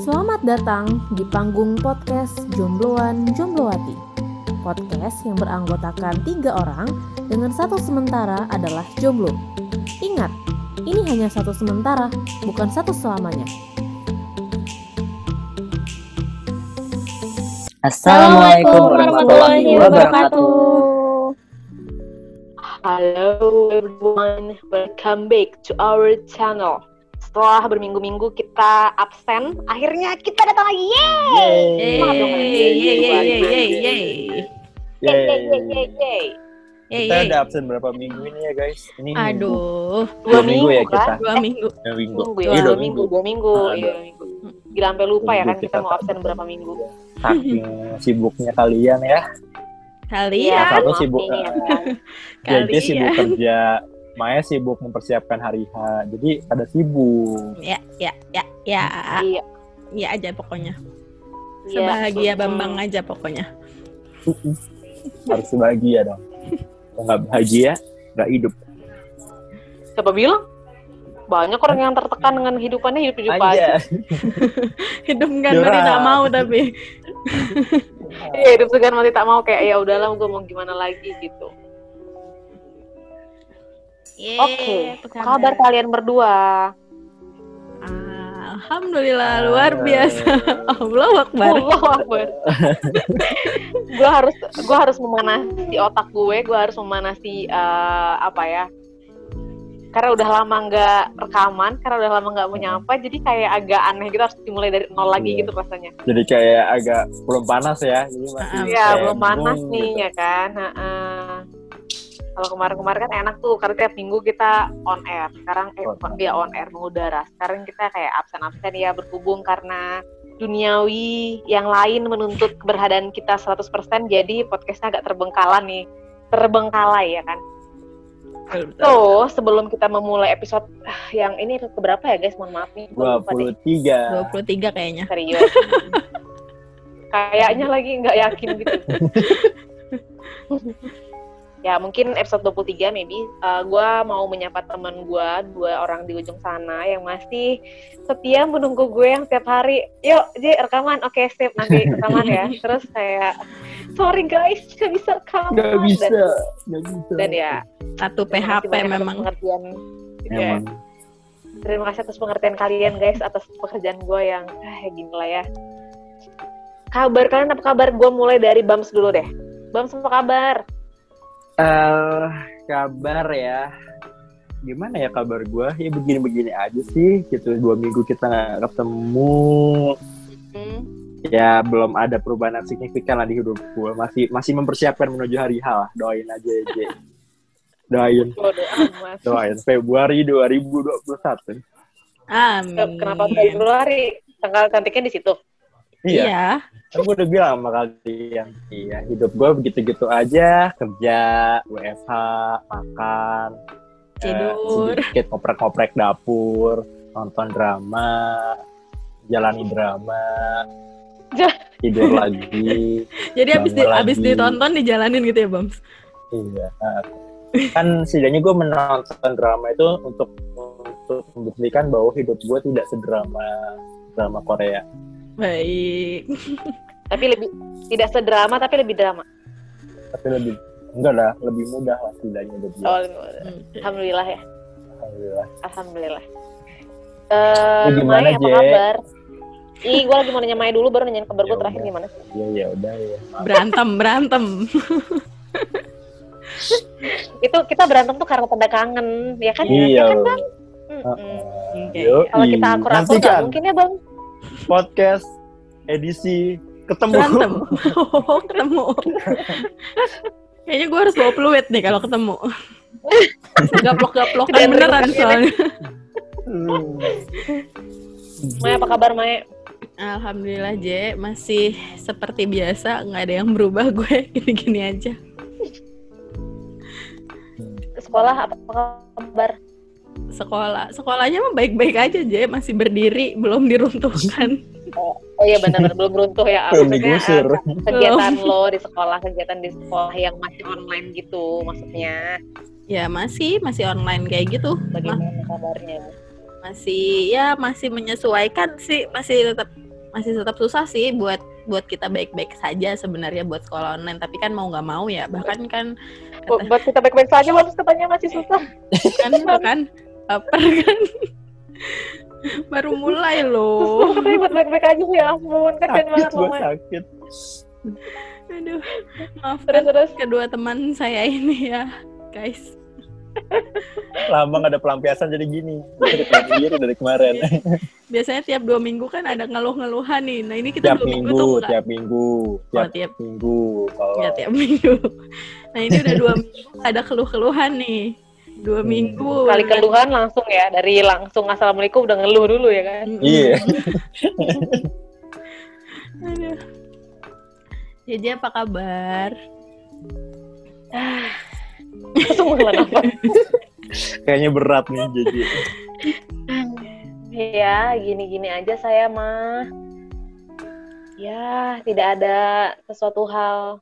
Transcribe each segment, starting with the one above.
Selamat datang di panggung podcast Jombloan Jomblowati. Podcast yang beranggotakan tiga orang dengan satu sementara adalah jomblo. Ingat, ini hanya satu sementara, bukan satu selamanya. Assalamualaikum warahmatullahi wabarakatuh. Hello everyone, welcome back to our channel. Setelah berminggu-minggu kita absen, akhirnya kita datang lagi. Yeay! Yeay, yeay, yeay, yeay, yeay, yeay. Yeay, yeay, yeay, yeay, yeay. Yeay, Kita yeay. ada absen berapa minggu ini ya guys? Ini minggu. Aduh, Dua minggu ya minggu kan? kita. dua minggu. Dua minggu. Minggu Iya, ya, dua dua minggu, dua minggu. Iya, dua. dua minggu. Gila sampai lupa ya kan Minggu kita mau absen berapa minggu. Saking sibuknya kalian ya. Kalian, Iya, satu maaf sibuk. ya kan. Jadi sibuk kalian. kerja. Maya sibuk mempersiapkan hari H. Jadi pada sibuk. Ya, ya, ya, ya. Iya. Ya aja pokoknya. iya. Sebahagia Hmm. Bambang aja pokoknya. Harus bahagia dong. Kalau nggak bahagia, nggak hidup. Siapa bilang? Banyak orang yang tertekan dengan hidupannya hidup-hidup aja. Aja. Hidup kan Curang. mati tak mau tapi. Iya, hidup segan mati tak mau kayak ya udahlah gue mau gimana lagi gitu. Oke, apa kabar kalian berdua? Alhamdulillah luar biasa. Allah Akbar. Allah Akbar. gue harus gue harus memanasi otak gue, gue harus memanasi eh, apa ya? Karena udah lama nggak rekaman, karena udah lama nggak menyapa, jadi kayak agak aneh gitu harus dimulai dari nol lagi Iya. gitu rasanya. Jadi kayak agak belum panas ya. Jadi masih Ah, Iya, belum panas nih gitu. ya kan. Heeh. Kalau kemarin-kemarin kan enak tuh karena tiap minggu kita on air. Sekarang eh On air. dia on air mengudara. Sekarang kita kayak absen-absen ya berhubung karena duniawi yang lain menuntut keberadaan kita 100% jadi podcastnya agak terbengkalai nih. Terbengkalai ya kan. So, sebelum kita memulai episode ah, yang ini ke berapa ya guys? Mohon maaf nih. Gua lupa deh. 23. 23 kayaknya. Serius. Kayaknya lagi nggak yakin gitu. ya mungkin episode 23 maybe. Uh, gue mau menyapa teman gue dua orang di ujung sana yang masih setia menunggu gue yang tiap hari. Yuk J rekaman. Oke sip. Nanti rekaman ya. Terus kayak sorry guys nggak bisa rekaman. Nggak bisa. dan, Nggak bisa. dan ya Satu PHP memang. pengertian. Ya, terima kasih atas pengertian kalian guys atas pekerjaan gue yang eh gini lah ya. Kabar kalian apa kabar? Gue mulai dari Bams dulu deh. Bams apa kabar Eh, kabar ya. Gimana ya kabar gue? Ya begini-begini aja sih. Gitu dua minggu kita nggak ketemu. hmm. Ya belum ada perubahan yang signifikan lah di hidup gue. Masih masih mempersiapkan menuju hari H lah. Doain aja ya, J. Doain, doain. Februari 2021. Amin. kenapa Februari tanggal cantiknya di situ Iya, Iya. kan gue udah bilang sama kalian. Iya, hidup gue begitu-gitu aja. Kerja, WFH, makan, eh, Tidur. sedikit ngoprek-ngoprek dapur, nonton drama, jalani drama, tidur lagi. Jadi abis, di, abis lagi. ditonton dijalanin gitu ya, Bams? Iya. Kan setidaknya gue menonton drama itu untuk untuk membuktikan bahwa hidup gue tidak sedrama drama Korea. Baik. tapi lebih tidak sedrama tapi lebih drama Tapi lebih enggak lah, lebih mudah lah setidaknya oh, lebih mudah. Hmm. alhamdulillah ya Alhamdulillah. alhamdulillah eh gimana, Mai, apa kabar Ih, gue lagi mau nanya Mai dulu, baru nanyain kabar gue Ya terakhir gimana Iya, ya udah ya. Berantem, berantem. Itu kita berantem tuh karena tanda kangen, ya kan? Iya. Ya kan, Bang? Mm-mm. Heeh. Oke. Yoi. Kalau kita akur-akur nggak mungkin ya, Bang? Podcast edisi ketemu. Berantem. Oh, ketemu. Kayaknya gue harus bawa peluit nih kalau ketemu. Gaplok-gaplok Udah kan beneran soalnya. Hmm. Mai, apa kabar, Mai? Alhamdulillah J masih seperti biasa nggak ada yang berubah gue gini-gini aja. Sekolah apa kabar? Sekolah sekolahnya mah baik-baik aja J masih berdiri belum diruntuhkan. Oh iya benar belum runtuh ya. Belum digusur. eh, kegiatan lo di sekolah, kegiatan di sekolah yang masih online gitu maksudnya. Ya masih masih online kayak gitu. Ma- Bagaimana kabarnya? masih ya masih menyesuaikan sih masih tetap masih tetap susah sih buat buat kita baik-baik saja sebenarnya buat sekolah online tapi kan mau nggak mau ya bahkan kan Bu- buat kita baik-baik saja bagus katanya masih susah kan kan baper kan? Baru mulai loh. Buat baik-baik aja ya ampun kasian sakit banget gue mama sakit. Aduh maaf terus terus. kedua teman saya ini ya guys. Lama gak ada pelampiasan jadi gini. Dari dari kemarin. Biasanya tiap dua minggu kan ada ngeluh-ngeluhan nih. Nah ini kita tiap dua minggu minggu tuh tiap minggu Oh, tiap tiap minggu kalau ya tiap minggu. Nah ini udah dua minggu ada keluh-keluhan nih dua Hmm. minggu kali keluhan langsung ya dari langsung assalamualaikum udah ngeluh dulu ya kan Mm-mm. Iya. Aduh. Jadi apa kabar? langsung menghela nafas kayaknya berat nih jadi ya gini-gini aja saya mah ya tidak ada sesuatu hal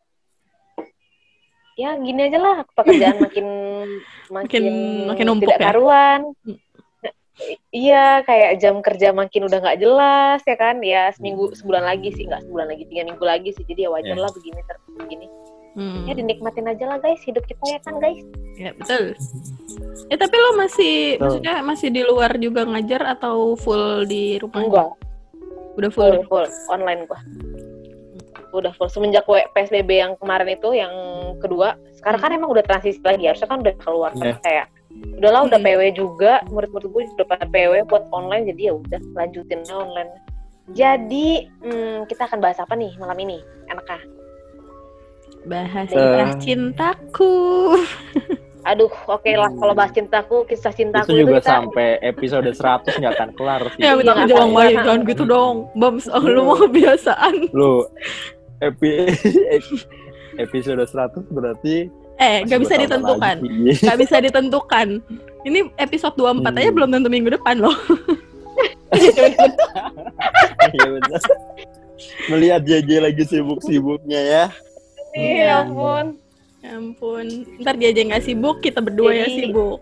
ya gini aja lah pekerjaan makin makin Makin- numpuk tidak ya? karuan Hmm. iya kayak jam kerja makin udah nggak jelas ya kan ya seminggu sebulan lagi sih nggak sebulan lagi tiga minggu lagi sih jadi ya wajar Ya. lah begini terus begini Hmm, ya dinikmatin aja lah guys hidup kita ya kan guys ya betul. Ya tapi lo masih, Betul. maksudnya masih di luar juga ngajar atau full di rumah? enggak Udah full. full full online gua udah full semenjak PSBB yang kemarin itu yang kedua sekarang kan emang udah transisi lagi harusnya kan udah keluar Iya. kayak udahlah udah Hmm. PW juga murid-murid gue udah pada PW buat online jadi ya udah lanjutin online jadi hmm, kita akan bahas apa nih malam ini enaknya Bahas kisah cintaku. aduh oke lah kalau bahas cintaku kisah cintaku itu juga kita sampai episode 100 nggak akan kelar sih Ya minta Iya, jangan iya. main, jangan gitu dong. Bams, oh, lu mau kebiasaan. lu epi episode 100 berarti Eh, masih gak bisa ditentukan. lagi. Gak bisa ditentukan. Ini episode 24 aja Hmm. belum tentu minggu depan loh. Iya benar. Melihat JJ lagi sibuk-sibuknya ya. ya ampun Ya ampun. Ntar dia aja nggak sibuk, kita berdua ya sibuk.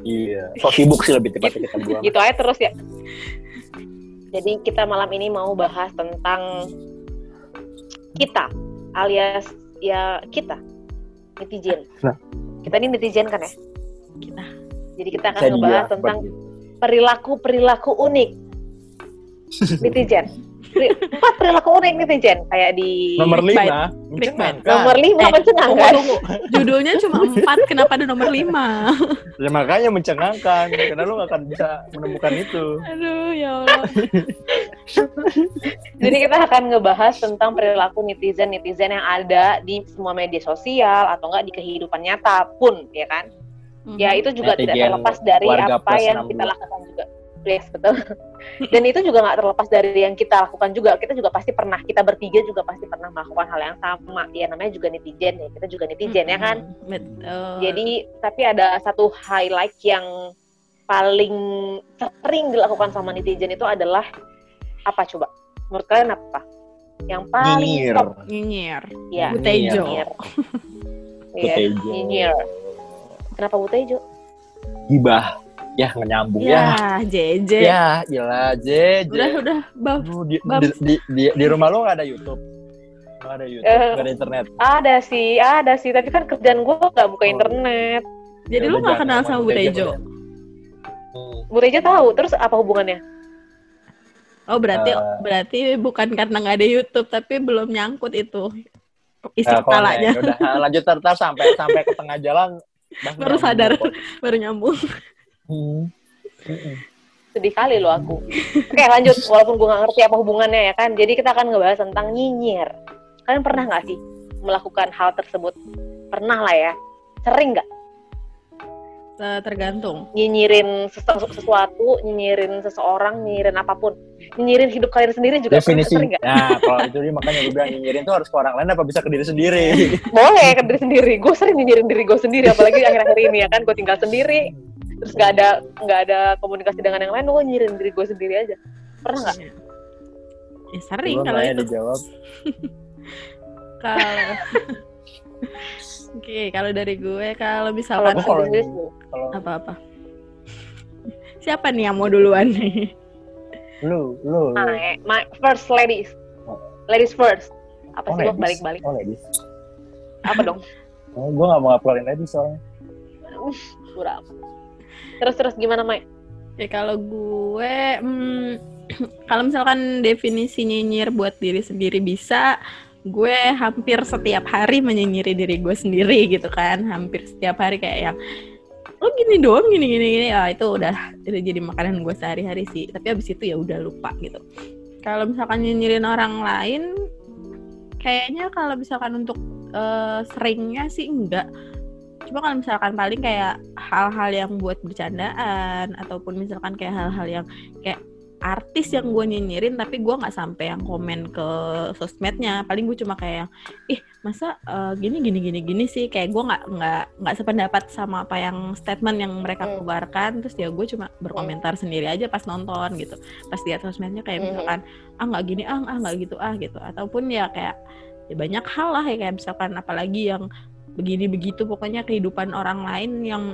Iya. So sibuk sih lebih tepatnya kita berdua. gitu aja terus ya jadi kita malam ini mau bahas tentang kita alias ya kita netizen Nah. kita ini netizen kan ya Kita. jadi kita akan Saya ngebahas dia, tentang seperti- perilaku perilaku unik netizen empat perilaku unik netizen kayak di nomor. 5 Clickbait. nomor lima Eh, mencengangkan Tunggu, tunggu. Judulnya cuma 4, kenapa ada nomor 5? Ya makanya mencengangkan karena lu gak akan bisa menemukan itu. Aduh, ya Allah. Jadi kita akan ngebahas tentang perilaku netizen-netizen yang ada di semua media sosial atau enggak di kehidupan nyata pun, ya kan? Ya itu juga tidak Netizen terlepas dari apa yang 62. kita lakukan juga. Yes, betul. Dan itu juga nggak terlepas dari yang kita lakukan juga. Kita juga pasti pernah, kita bertiga juga pasti pernah melakukan hal yang sama. Ya namanya juga netizen ya. Kita juga netizen ya kan. Betul. Jadi tapi ada satu highlight yang paling sering dilakukan sama netizen itu adalah apa coba? Menurut kalian apa? Yang paling Nyinyir. top nyinyir. ya. Butejo. Nyinyir. Iya, Butejo. nyinyir. Kenapa Butejo? Gibah. Ya nyambung ya. Ya, JJ. Ya, gila JJ. Udah, udah, Bab. Di, Bab. di, di, di, di rumah lu gak ada YouTube? Gak ada YouTube, Eh. gak ada internet. Ada sih, ada sih. Tapi kan kerjaan gue nggak buka Oh. internet. Jadi Ya lu gak kenal sama Butejo? Butejo. Hmm. Butejo tahu. Terus apa hubungannya? Oh, berarti Eh. berarti bukan karena nggak ada YouTube, tapi belum nyangkut itu isi Nah, kepalanya. koneng. Udah, nah, lanjut ntar sampai sampai ke tengah jalan. Baru nyambung sadar. kok. Baru nyambung. Hmm. Sedih kali lo aku. Oke lanjut. Walaupun gue nggak ngerti apa hubungannya ya kan. Jadi kita akan ngebahas tentang nyinyir. Kalian pernah nggak sih melakukan hal tersebut? Pernah lah ya. Sering nggak Eh, Tergantung. nyinyirin sesu- sesuatu, nyinyirin seseorang, nyinyirin apa pun, nyinyirin hidup kalian sendiri juga pernah- Definisi. sering nggak? Nah, kalau itu dia makanya gue bilang nyinyirin tuh harus ke orang lain apa bisa ke diri sendiri. Boleh ke diri sendiri. Gue sering nyinyirin diri gue sendiri, apalagi akhir-akhir ini ya kan. Gue tinggal sendiri, terus nggak ada nggak ada komunikasi dengan yang lain. Gue nyinyirin diri gue sendiri aja. Pernah nggak? Ya sering Belum kalau ya itu. dijawab. Kalau Oke, kalau dari gue kalau misalkan Apa kalau-. Kalau apa-apa. Siapa nih yang mau duluan nih? Lu, lu. lu. my, my first ladies ladies first apa Oh, sih gue balik-balik Oh, ladies. apa dong Oh, gue gak mau uploadin ladies soalnya. kurang terus terus gimana Mai Ya kalau gue, hmm, kalau misalkan definisi nyinyir buat diri sendiri bisa, gue hampir setiap hari menyinyiri diri gue sendiri gitu kan, hampir setiap hari kayak yang lo gini doang gini gini gini, ah itu udah itu jadi makanan gue sehari-hari sih. Tapi abis itu ya udah lupa gitu. Kalau misalkan nyinyirin orang lain, kayaknya kalau misalkan untuk eh, seringnya sih enggak cuma kalau misalkan paling kayak hal-hal yang buat bercandaan ataupun misalkan kayak hal-hal yang kayak artis yang gue nyinyirin tapi gue nggak sampai yang komen ke sosmednya. Paling gue cuma kayak yang, ih masa eh, gini gini gini gini sih? Kayak gue nggak nggak nggak sependapat sama apa yang statement yang mereka Hmm. keluarkan. Terus ya gue cuma berkomentar sendiri aja pas nonton gitu. Pas lihat sosmednya kayak Hmm. misalkan ah nggak gini ah ah nggak gitu ah gitu. Ataupun ya kayak ya banyak hal lah ya kayak misalkan apalagi yang begini begitu pokoknya kehidupan orang lain yang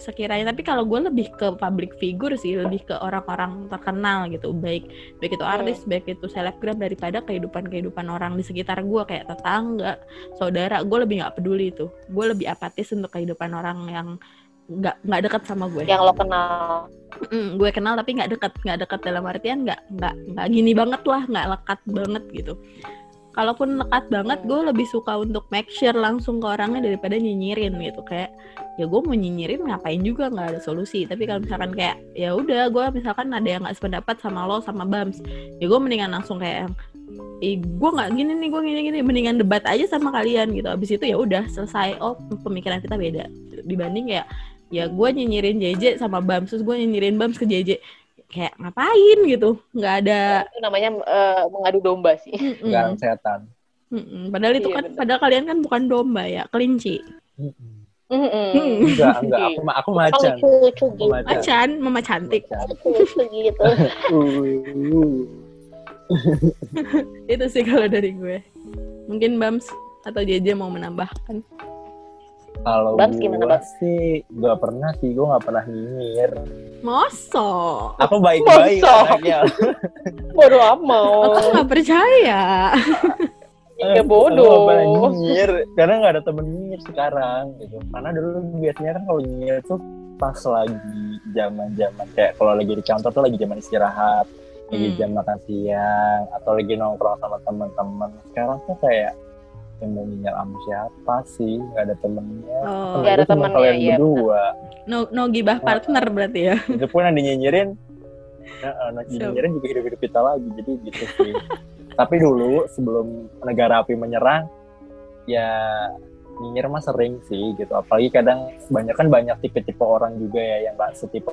sekiranya tapi kalau gue lebih ke public figure sih lebih ke orang-orang terkenal gitu. Baik baik itu artis baik itu selebgram daripada kehidupan kehidupan orang di sekitar gue kayak tetangga saudara gue lebih nggak peduli itu. Gue lebih apatis untuk kehidupan orang yang nggak nggak dekat sama gue yang lo kenal. Mm, gue kenal tapi nggak dekat nggak dekat dalam artian nggak nggak nggak gini banget lah nggak lekat banget gitu kalaupun lekat banget gue lebih suka untuk make sure langsung ke orangnya daripada nyinyirin gitu. Kayak ya gue mau nyinyirin ngapain juga? Nggak ada solusi. Tapi kalau misalkan kayak ya udah gue misalkan ada yang nggak sependapat sama lo sama Bams. Ya gue mendingan langsung kayak Ih, gue nggak gini nih gue gini gini. Mendingan debat aja sama kalian gitu. Abis itu ya udah selesai. Oh pemikiran kita beda. Dibanding ya ya gue nyinyirin JJ sama Bams terus gue nyinyirin Bams ke JJ kayak ngapain gitu nggak ada itu namanya eh, mengadu domba sih Mm-mm. Gang setan. Mm-mm. padahal itu Iya, kan bener. padahal kalian kan bukan domba ya kelinci Mm-mm. Enggak, enggak. Aku, ma- aku macan. Oh, lucu Aku gitu macan. macan mama cantik lucu gitu Uh. itu sih kalau dari gue mungkin Bams atau JJ mau menambahkan Kalau Bams gimana, Bams? sih gak pernah sih, gue gak pernah nyinyir. Mosok Aku baik-baik Masa? anaknya. bodoh amat aku nggak percaya ya Aku bodoh gak pernah nyinyir, karena gak ada temen nyinyir sekarang gitu. Karena dulu biasanya kan kalau nyinyir tuh pas lagi zaman-zaman kayak kalau lagi di kantor tuh lagi zaman istirahat, lagi Hmm. jam makan siang, atau lagi nongkrong sama teman-teman. Sekarang tuh kayak yang mau nyinyir sama siapa sih? Gak ada temennya. oh, Nggak ada temennya, kalian iya, berdua. no no gibah partner berarti ya. Itu pun yang dinyinyirin. Ya, eh, nah, dinyinyirin juga hidup-hidup kita lagi jadi gitu sih. Tapi dulu sebelum negara api menyerang ya nyinyir mah sering sih gitu. Apalagi kadang banyak kan banyak tipe-tipe orang juga ya yang gak setipe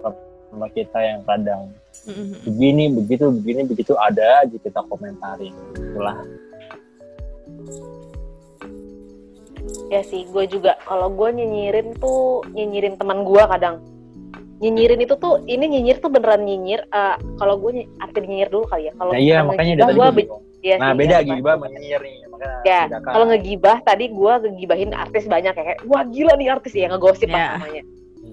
sama kita yang kadang Mm-mm. begini begitu begini begitu ada aja kita komentarin. Itulah ya sih gue juga kalau gue nyinyirin tuh nyinyirin teman gue kadang nyinyirin itu tuh ini nyinyir tuh beneran nyinyir eh, kalau gue arti nyinyir dulu kali ya kalau nah iya makanya dari gua tadi be- bingung. iya nah sih, beda iya, gibah sama nyinyir nih makanya Ya, kalau ngegibah tadi gue ngegibahin artis banyak ya kayak wah gila nih artis ya ngegosip Ya. lah namanya.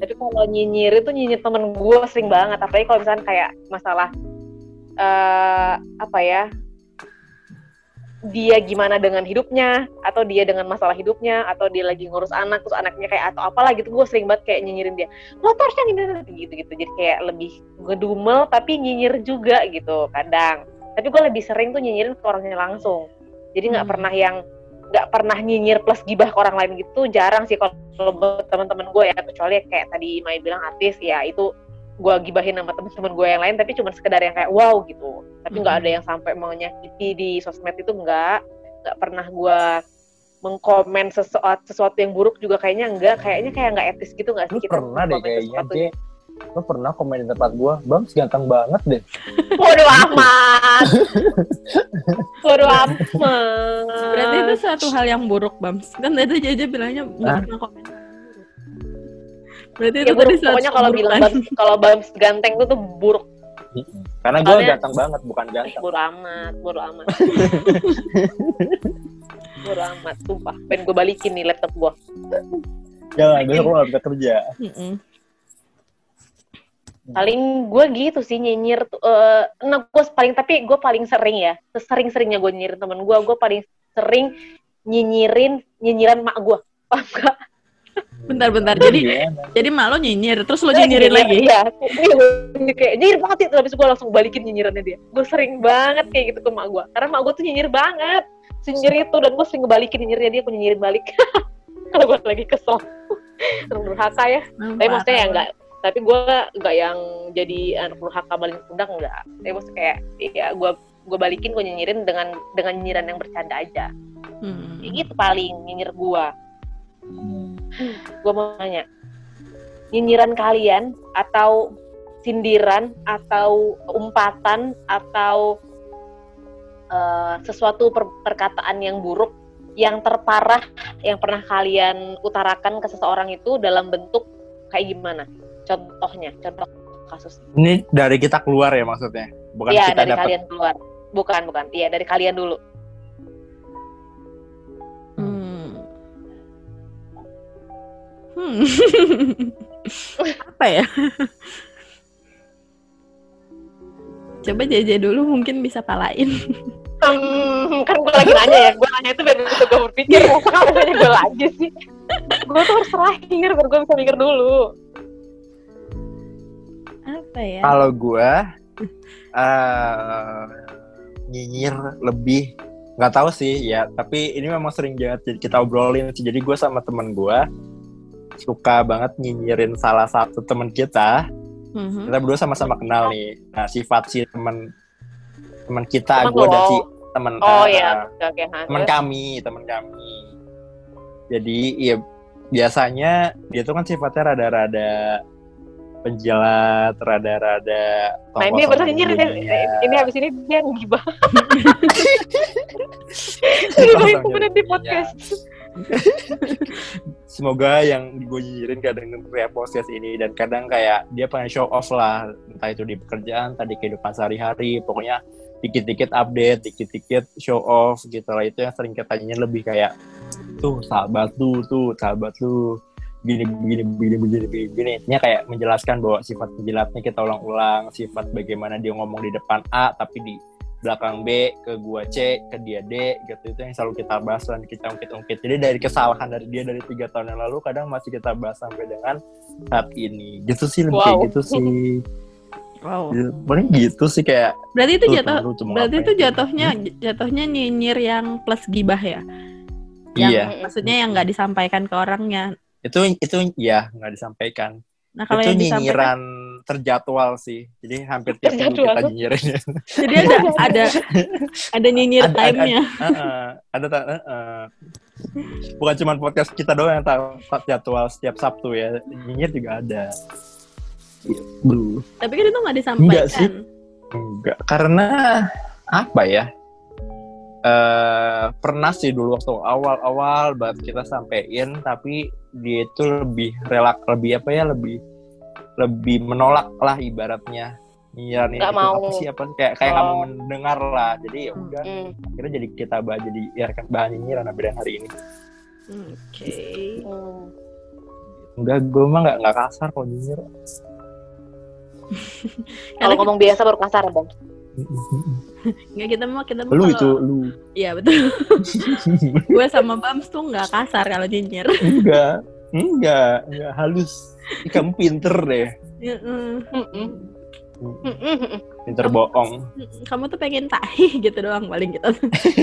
Tapi kalau nyinyir itu nyinyir temen gue sering banget. Apalagi kalau misalnya kayak masalah eh apa ya dia gimana dengan hidupnya atau dia dengan masalah hidupnya atau dia lagi ngurus anak terus anaknya kayak atau apalah gitu. Gue sering banget kayak nyinyirin dia lo tuh harusnya gini gini, gini," gitu gitu jadi kayak lebih ngedumel tapi nyinyir juga gitu kadang. Tapi gue lebih sering tuh nyinyirin ke orangnya langsung. Jadi nggak Hmm. pernah yang nggak pernah nyinyir plus gibah ke orang lain gitu. Jarang sih kalau teman-teman gue ya kecuali kayak tadi Mai bilang artis ya itu gue gibahin sama teman-teman gue yang lain tapi cuma sekedar yang kayak wow gitu. Tapi nggak Hmm. ada yang sampai mau nyakiti di sosmed itu nggak. Nggak pernah gue mengkomen sesuatu sesuatu yang buruk juga kayaknya enggak kayaknya kayak nggak etis gitu nggak lu sih kita pernah deh kayaknya lu pernah komen di tempat gua bang ganteng banget deh. Bodoh amat. Bodoh amat. berarti itu suatu hal yang buruk Bams. Kan tadi JJ bilangnya nggak pernah komen berarti ya itu buruk. Pokoknya kalau bilang. Bams, kalau Bams ganteng itu tuh buruk. karena gua Soalnya- ganteng banget bukan Eh, ganteng bodoh amat, bodoh amat. bodoh amat, sumpah. Pengen gue balikin nih laptop gue. jangan besok lu gak bisa kerja Mm-mm. paling gue gitu sih nyinyir tuh eh, nah gue paling tapi gue paling sering ya sering seringnya gue nyinyirin temen gue gue paling sering nyinyirin nyinyiran mak gue paham gak? Bentar-bentar. Jadi Gimana? jadi mak lo nyinyir, terus lo nyinyirin lagi. Iya, iya. kayak nyinyirin banget itu, habis gue langsung balikin nyinyirannya dia. Gue sering banget kayak gitu ke mak gue, karena mak gue tuh nyinyir banget, nyinyir itu dan gue sering ngebalikin nyinyirnya dia, gue nyinyirin balik. Kalau gue lagi kesel, terus durhaka ya. Tapi maksudnya ya enggak, tapi gue enggak yang jadi anak durhaka balik pundak enggak. Tapi maksudnya kayak, ya gue gue balikin gue nyinyirin dengan dengan nyinyiran yang bercanda aja. Hmm. Kayak gitu paling nyinyir gue. Gue mau nanya. Nyinyiran kalian atau sindiran atau umpatan atau eh, sesuatu per- perkataan yang buruk yang terparah yang pernah kalian utarakan ke seseorang itu dalam bentuk kayak gimana? Contohnya contoh kasus Ini. Dari kita keluar ya maksudnya, bukan iya kita dari dapat. kalian keluar. Bukan bukan. Iya dari kalian dulu Hmm. Apa ya? Coba JJ dulu mungkin bisa palain. Hmm, kan gue lagi nanya ya, gue nanya itu biar bisa gue berpikir, masa kamu nanya gue lagi sih? Gue tuh harus terakhir, biar gue bisa mikir dulu. Apa ya? Kalau gue eh nyinyir lebih nggak tahu sih ya, tapi ini memang sering banget jadi kita obrolin sih. Jadi gue sama temen gue suka banget nyinyirin salah satu temen kita. Mhm. Kita berdua sama-sama kenal nih. Nah sifat si temen teman kita, Temen gue dan si temen Oh eh, iya, ha, teman kami, teman kami. Jadi ya biasanya dia tuh kan sifatnya rada-rada penjilat, rada-rada Nah ini sama nyinyirin, ini habis ini dia ngibah. Ngibahin sama temennya di podcast. Semoga yang gue nyinyirin gak denger kayak podcast ini dan kadang kayak dia pengen show off lah. Entah itu di pekerjaan, tadi kehidupan sehari-hari, pokoknya dikit-dikit update, dikit-dikit show off gitu lah. Itu yang sering kita nyinyir lebih kayak tuh sahabat lu, tuh sahabat gini begini begini begini begini Intinya kayak menjelaskan bahwa sifat penjilatnya kita ulang-ulang sifat bagaimana dia ngomong di depan A tapi di belakang B ke gua C ke dia D gitu itu yang selalu kita bahas dan kita ungkit-ungkit jadi dari kesalahan dari dia dari tiga tahun yang lalu kadang masih kita bahas sampai dengan saat ini gitu sih lebih kayak Wow. gitu sih Wow. Ya, paling gitu sih kayak Berarti itu tuh, jatuh berarti itu jatuhnya jatuhnya nyinyir yang plus gibah ya. Yang iya maksudnya yang nggak disampaikan ke orangnya. itu itu ya nggak disampaikan Nah, kalau itu yang disampaikan nyinyiran terjadwal sih jadi hampir tiap minggu Terjadwal. kita nyinyirin jadi ada ada ada nyinyir Ada- ada- time-nya. Heeh, ada tak heeh. bukan cuma podcast kita doang yang tahu tak jadwal setiap Sabtu ya nyinyir juga ada Gitu. Tapi kan itu nggak Enggak disampaikan. sih. enggak karena apa ya eh pernah sih dulu waktu awal-awal banget kita sampein tapi dia itu lebih relak lebih apa ya lebih lebih menolak lah ibaratnya Nggak itu mau. apa sih apa kayak kayak Oh. mendengar lah jadi ya udah Hmm, akhirnya jadi kita bah jadi ya kan bahan nyinyiran sampai dengan hari ini Oke. hmm. enggak gue mah nggak nggak kasar kalau nyinyir Kalau ngomong biasa baru kasar bang. Nggak kita mau kita mau lu kalau- itu lu Iya betul. Gue sama Bams tuh nggak kasar kalau nyinyir. enggak enggak enggak halus kamu pinter deh pinter bohong Kamu tuh pengen tahi gitu doang paling gitu.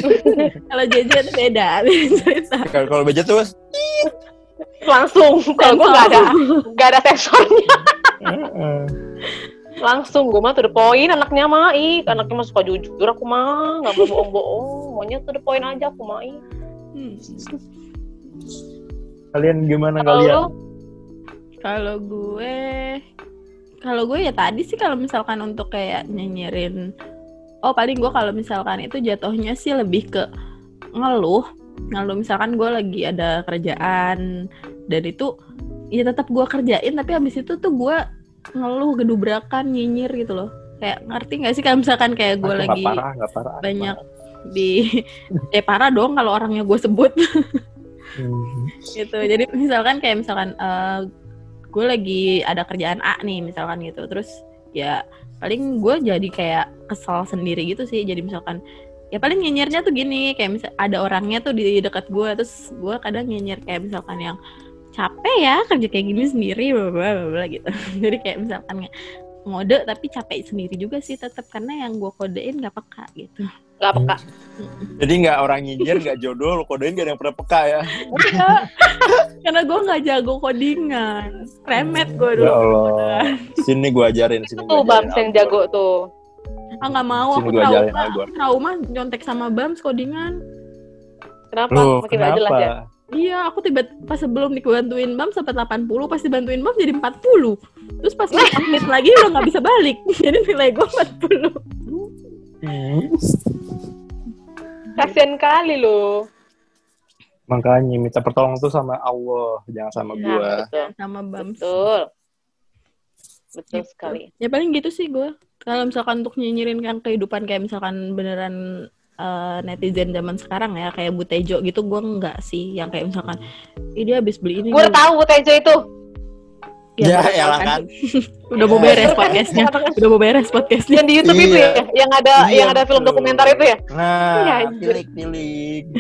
kalau JJ itu beda cerita. kalau beja tuh Langsung, kalau gue nggak ada nggak ada sensornya. Heeh. Langsung gue mah to the point anaknya mah, ih anaknya mah suka jujur aku mah nggak mau bohong-bohong, maunya to the point aja aku mah. Hmm. Kalian gimana Kalau kalian? Kalau gue, kalau gue ya tadi sih kalau misalkan untuk kayak nyinyirin, oh paling gue kalau misalkan itu jatuhnya sih lebih ke ngeluh, ngeluh misalkan gue lagi ada kerjaan dan itu ya tetap gue kerjain tapi habis itu tuh gue ngeluh gedubrakan nyinyir gitu loh. Kayak ngerti nggak sih kalau misalkan kayak gue lagi parah nggak parah. banyak di eh parah dong kalau orangnya gue sebut Hmm. gitu. Jadi misalkan kayak misalkan eh, gue lagi ada kerjaan A nih misalkan gitu. Terus ya paling gue jadi kayak kesal sendiri gitu sih. Jadi misalkan ya paling nyinyirnya tuh gini kayak misal ada orangnya tuh di dekat gue terus gue kadang nyinyir kayak misalkan yang capek ya kerja kayak gini sendiri bla bla gitu. Jadi kayak misalkan ngode tapi capek sendiri juga sih tetap karena yang gue kodein gak peka gitu Gak peka. Jadi nggak orang nyinyir, nggak jodoh, lo kodein gak ada yang pernah peka ya. Karena gue nggak jago codingan remet gue dulu Ya Allah. Sini gue ajarin, sini tuh Bams yang jago tuh. ah nggak mau Sini aku gua ajarin trauma Algor. trauma nyontek sama bams codingan Kenapa? Loh, Makin gak jelas ya. kenapa? Iya, aku tiba pas sebelum dibantuin Bam sampai 80, pas dibantuin Bam jadi 40. Terus pas menit lagi udah nggak bisa balik. Jadi nilai gue 40. Kasian kali loh. Makanya minta pertolongan tuh sama Allah, jangan sama Ya, gua. betul. Sama Bam. Betul. Betul Gitu. sekali. Ya paling gitu sih gue. Kalau misalkan untuk nyinyirin kan kehidupan kayak misalkan beneran eh, netizen zaman sekarang ya kayak Butejo gitu gue enggak sih yang kayak misalkan dia habis beli ini Gue tahu Tejo itu. Ya, udah elah tahu kan. udah mau beres podcastnya udah mau beres podcastnya Yang di YouTube itu Iya. ya, yang ada Iya, yang ada film dokumenter itu ya. Iya, Nah, anjir. tilik-tilik.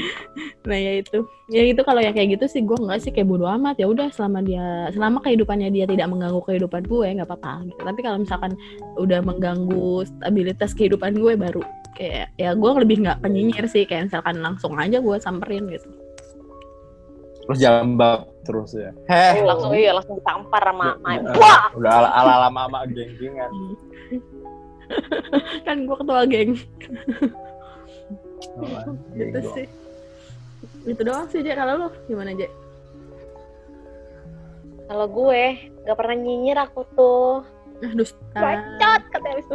Nah ya itu, ya itu kalau yang kayak gitu sih gue nggak sih kayak bodo amat ya udah selama dia selama kehidupannya dia tidak mengganggu kehidupan gue nggak apa-apa. Gitu. Tapi kalau misalkan udah mengganggu stabilitas kehidupan gue baru kayak ya gue lebih nggak penyinyir sih kayak misalkan langsung aja gue samperin gitu. Terus jambak terus ya. Heh. Langsung iya langsung ditampar sama Udah- sama- udah- Wah, Udah ala ala ala mama geng-gengan. kan gue ketua geng Oh, gitu sih. Itu doang sih Jek kalau lo gimana Jek? kalau gue nggak pernah nyinyir aku tuh. Ah dusta. Bacot katanya abis itu.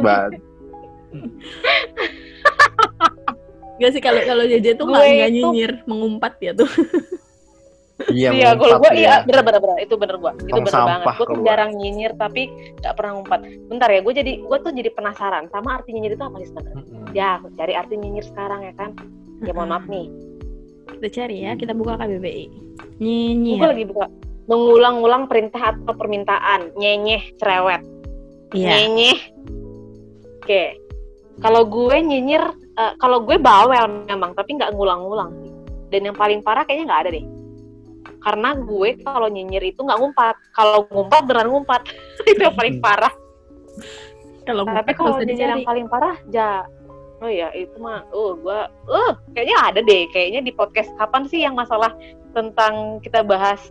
Gak sih kalau kalau JJ tuh nggak itu- nyinyir mengumpat ya tuh. Iya, Iya, kalau gue iya ya. bener bener bener itu bener gue itu bener sampah banget. Gue tuh jarang nyinyir tapi nggak pernah ngumpat. Bentar ya, gue jadi gue tuh jadi penasaran sama arti nyinyir itu apa sih sebenarnya? Mm-mm. Ya, aku cari arti nyinyir sekarang ya kan. Ya mohon maaf nih, Kita cari ya, kita buka KBBI. gue Nyinyir. lagi buka mengulang-ulang perintah atau permintaan, nyenyeh, cerewet, Iya. nyenyeh. Oke, kalau gue nyinyir, eh, kalau gue bawel memang, tapi nggak ngulang-ngulang. sih. Dan yang paling parah kayaknya nggak ada deh. Karena gue kalau nyinyir itu nggak ngumpat. Kalau ngumpat beneran ngumpat. itu yang paling parah. Kalau Tapi kalau nyinyir yang paling parah, ja. Oh ya, itu mah, uh, gue, uh, kayaknya ada deh. Kayaknya di podcast kapan sih yang masalah tentang kita bahas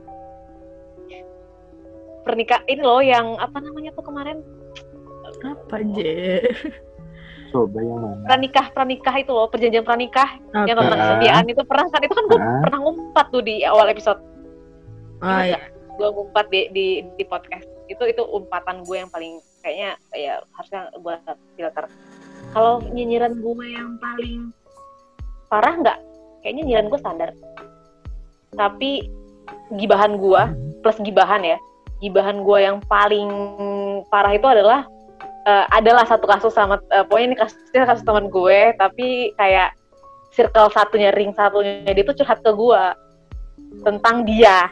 pernikahan ini loh yang apa namanya tuh kemarin apa J? Coba yang mana? pranikah pranikah itu loh perjanjian pranikah yang Oke. tentang kesetiaan itu pernah kan itu kan gue Ah. pernah ngumpat tuh di awal episode Oh iya. gue ngumpat di, di di podcast. Itu itu umpatan gue yang paling kayaknya ya harusnya gue filter. Kalau nyinyiran gue yang paling parah nggak? Kayaknya nyinyiran gue standar. Tapi gibahan gue plus gibahan ya. Gibahan gue yang paling parah itu adalah eh, adalah satu kasus sama eh, pokoknya ini kasusnya kasus teman gue tapi kayak circle satunya ring satunya dia tuh curhat ke gue tentang dia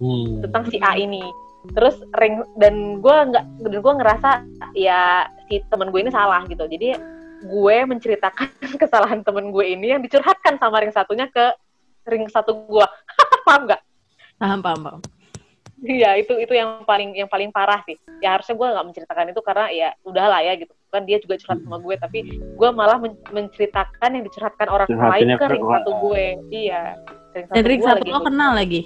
Hmm. tentang si A ini. Terus ring dan gue nggak dan gue ngerasa ya si temen gue ini salah gitu. Jadi gue menceritakan kesalahan temen gue ini yang dicurhatkan sama ring satunya ke ring satu gue paham nggak? Paham, paham, paham. Iya itu itu yang paling yang paling parah sih. Ya harusnya gue nggak menceritakan itu karena ya udahlah ya gitu. Kan dia juga curhat sama gue tapi gue malah men- menceritakan yang dicurhatkan orang lain Curhatinnya ke ke ring satu gue. Iya. Ring Dan Rick gua satu lagi lo kenal lagi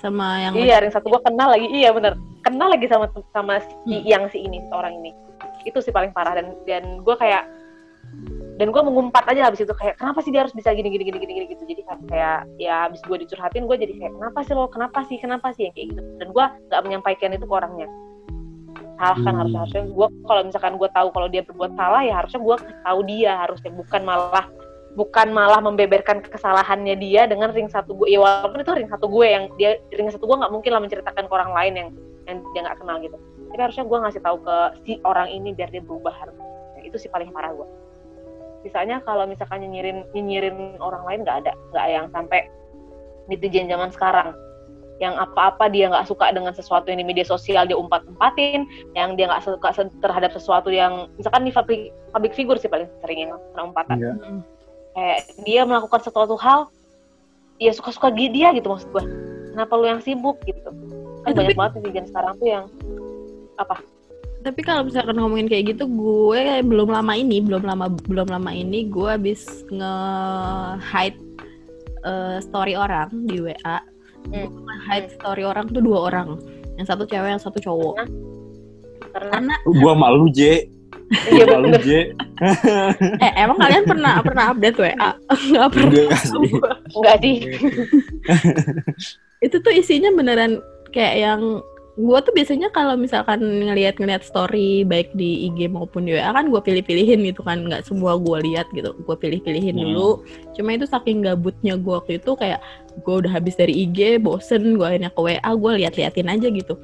sama yang Iya, ring satu gua kenal lagi. Iya bener. Kenal lagi sama sama si Hmm. yang si ini, orang ini. Itu sih paling parah dan dan gua kayak dan gue mengumpat aja habis itu kayak kenapa sih dia harus bisa gini gini gini gini, gini gitu jadi kayak ya habis gue dicurhatin gue jadi kayak kenapa sih lo kenapa sih kenapa sih yang kayak gitu dan gue nggak menyampaikan itu ke orangnya salah kan Hmm. harusnya harusnya gue kalau misalkan gue tahu kalau dia berbuat salah ya harusnya gue tahu dia harusnya bukan malah bukan malah membeberkan kesalahannya dia dengan ring satu gue ya walaupun itu ring satu gue yang dia ring satu gue nggak mungkin lah menceritakan ke orang lain yang yang dia nggak kenal gitu. Tapi harusnya gue ngasih tahu ke si orang ini biar dia berubah. Nah, itu sih paling parah gue sisanya kalau misalkan nyinyirin nyinyirin orang lain nggak ada nggak yang sampai netizen zaman sekarang. Yang apa-apa dia nggak suka dengan sesuatu yang di media sosial dia umpat-umpatin, yang dia nggak suka terhadap sesuatu yang misalkan di public, public figure sih paling sering yang umpatan. Iya. Kayak dia melakukan sesuatu hal, ya suka-suka dia gitu maksud gue. Kenapa lu yang sibuk gitu? Kan Eh, banyak tapi- banget netizen sekarang tuh yang apa? Tapi kalau misalkan ngomongin kayak gitu, gue belum lama ini, belum lama belum lama ini gue habis nge-hide eh, story orang di WA. Gue Hmm. nge-hide story orang tuh dua orang. Yang satu cewek, yang satu cowok. Karena Karena Gua malu, J. iya. J. eh emang kalian pernah pernah update WA? Enggak pernah. Enggak sih. itu tuh isinya beneran kayak yang gue tuh biasanya kalau misalkan ngelihat-ngelihat story baik di IG maupun di WA kan gue pilih-pilihin gitu kan nggak semua gue lihat gitu gue pilih-pilihin Hmm. dulu cuma itu saking gabutnya gue waktu itu kayak gue udah habis dari IG bosen gue akhirnya ke WA gue lihat-liatin aja gitu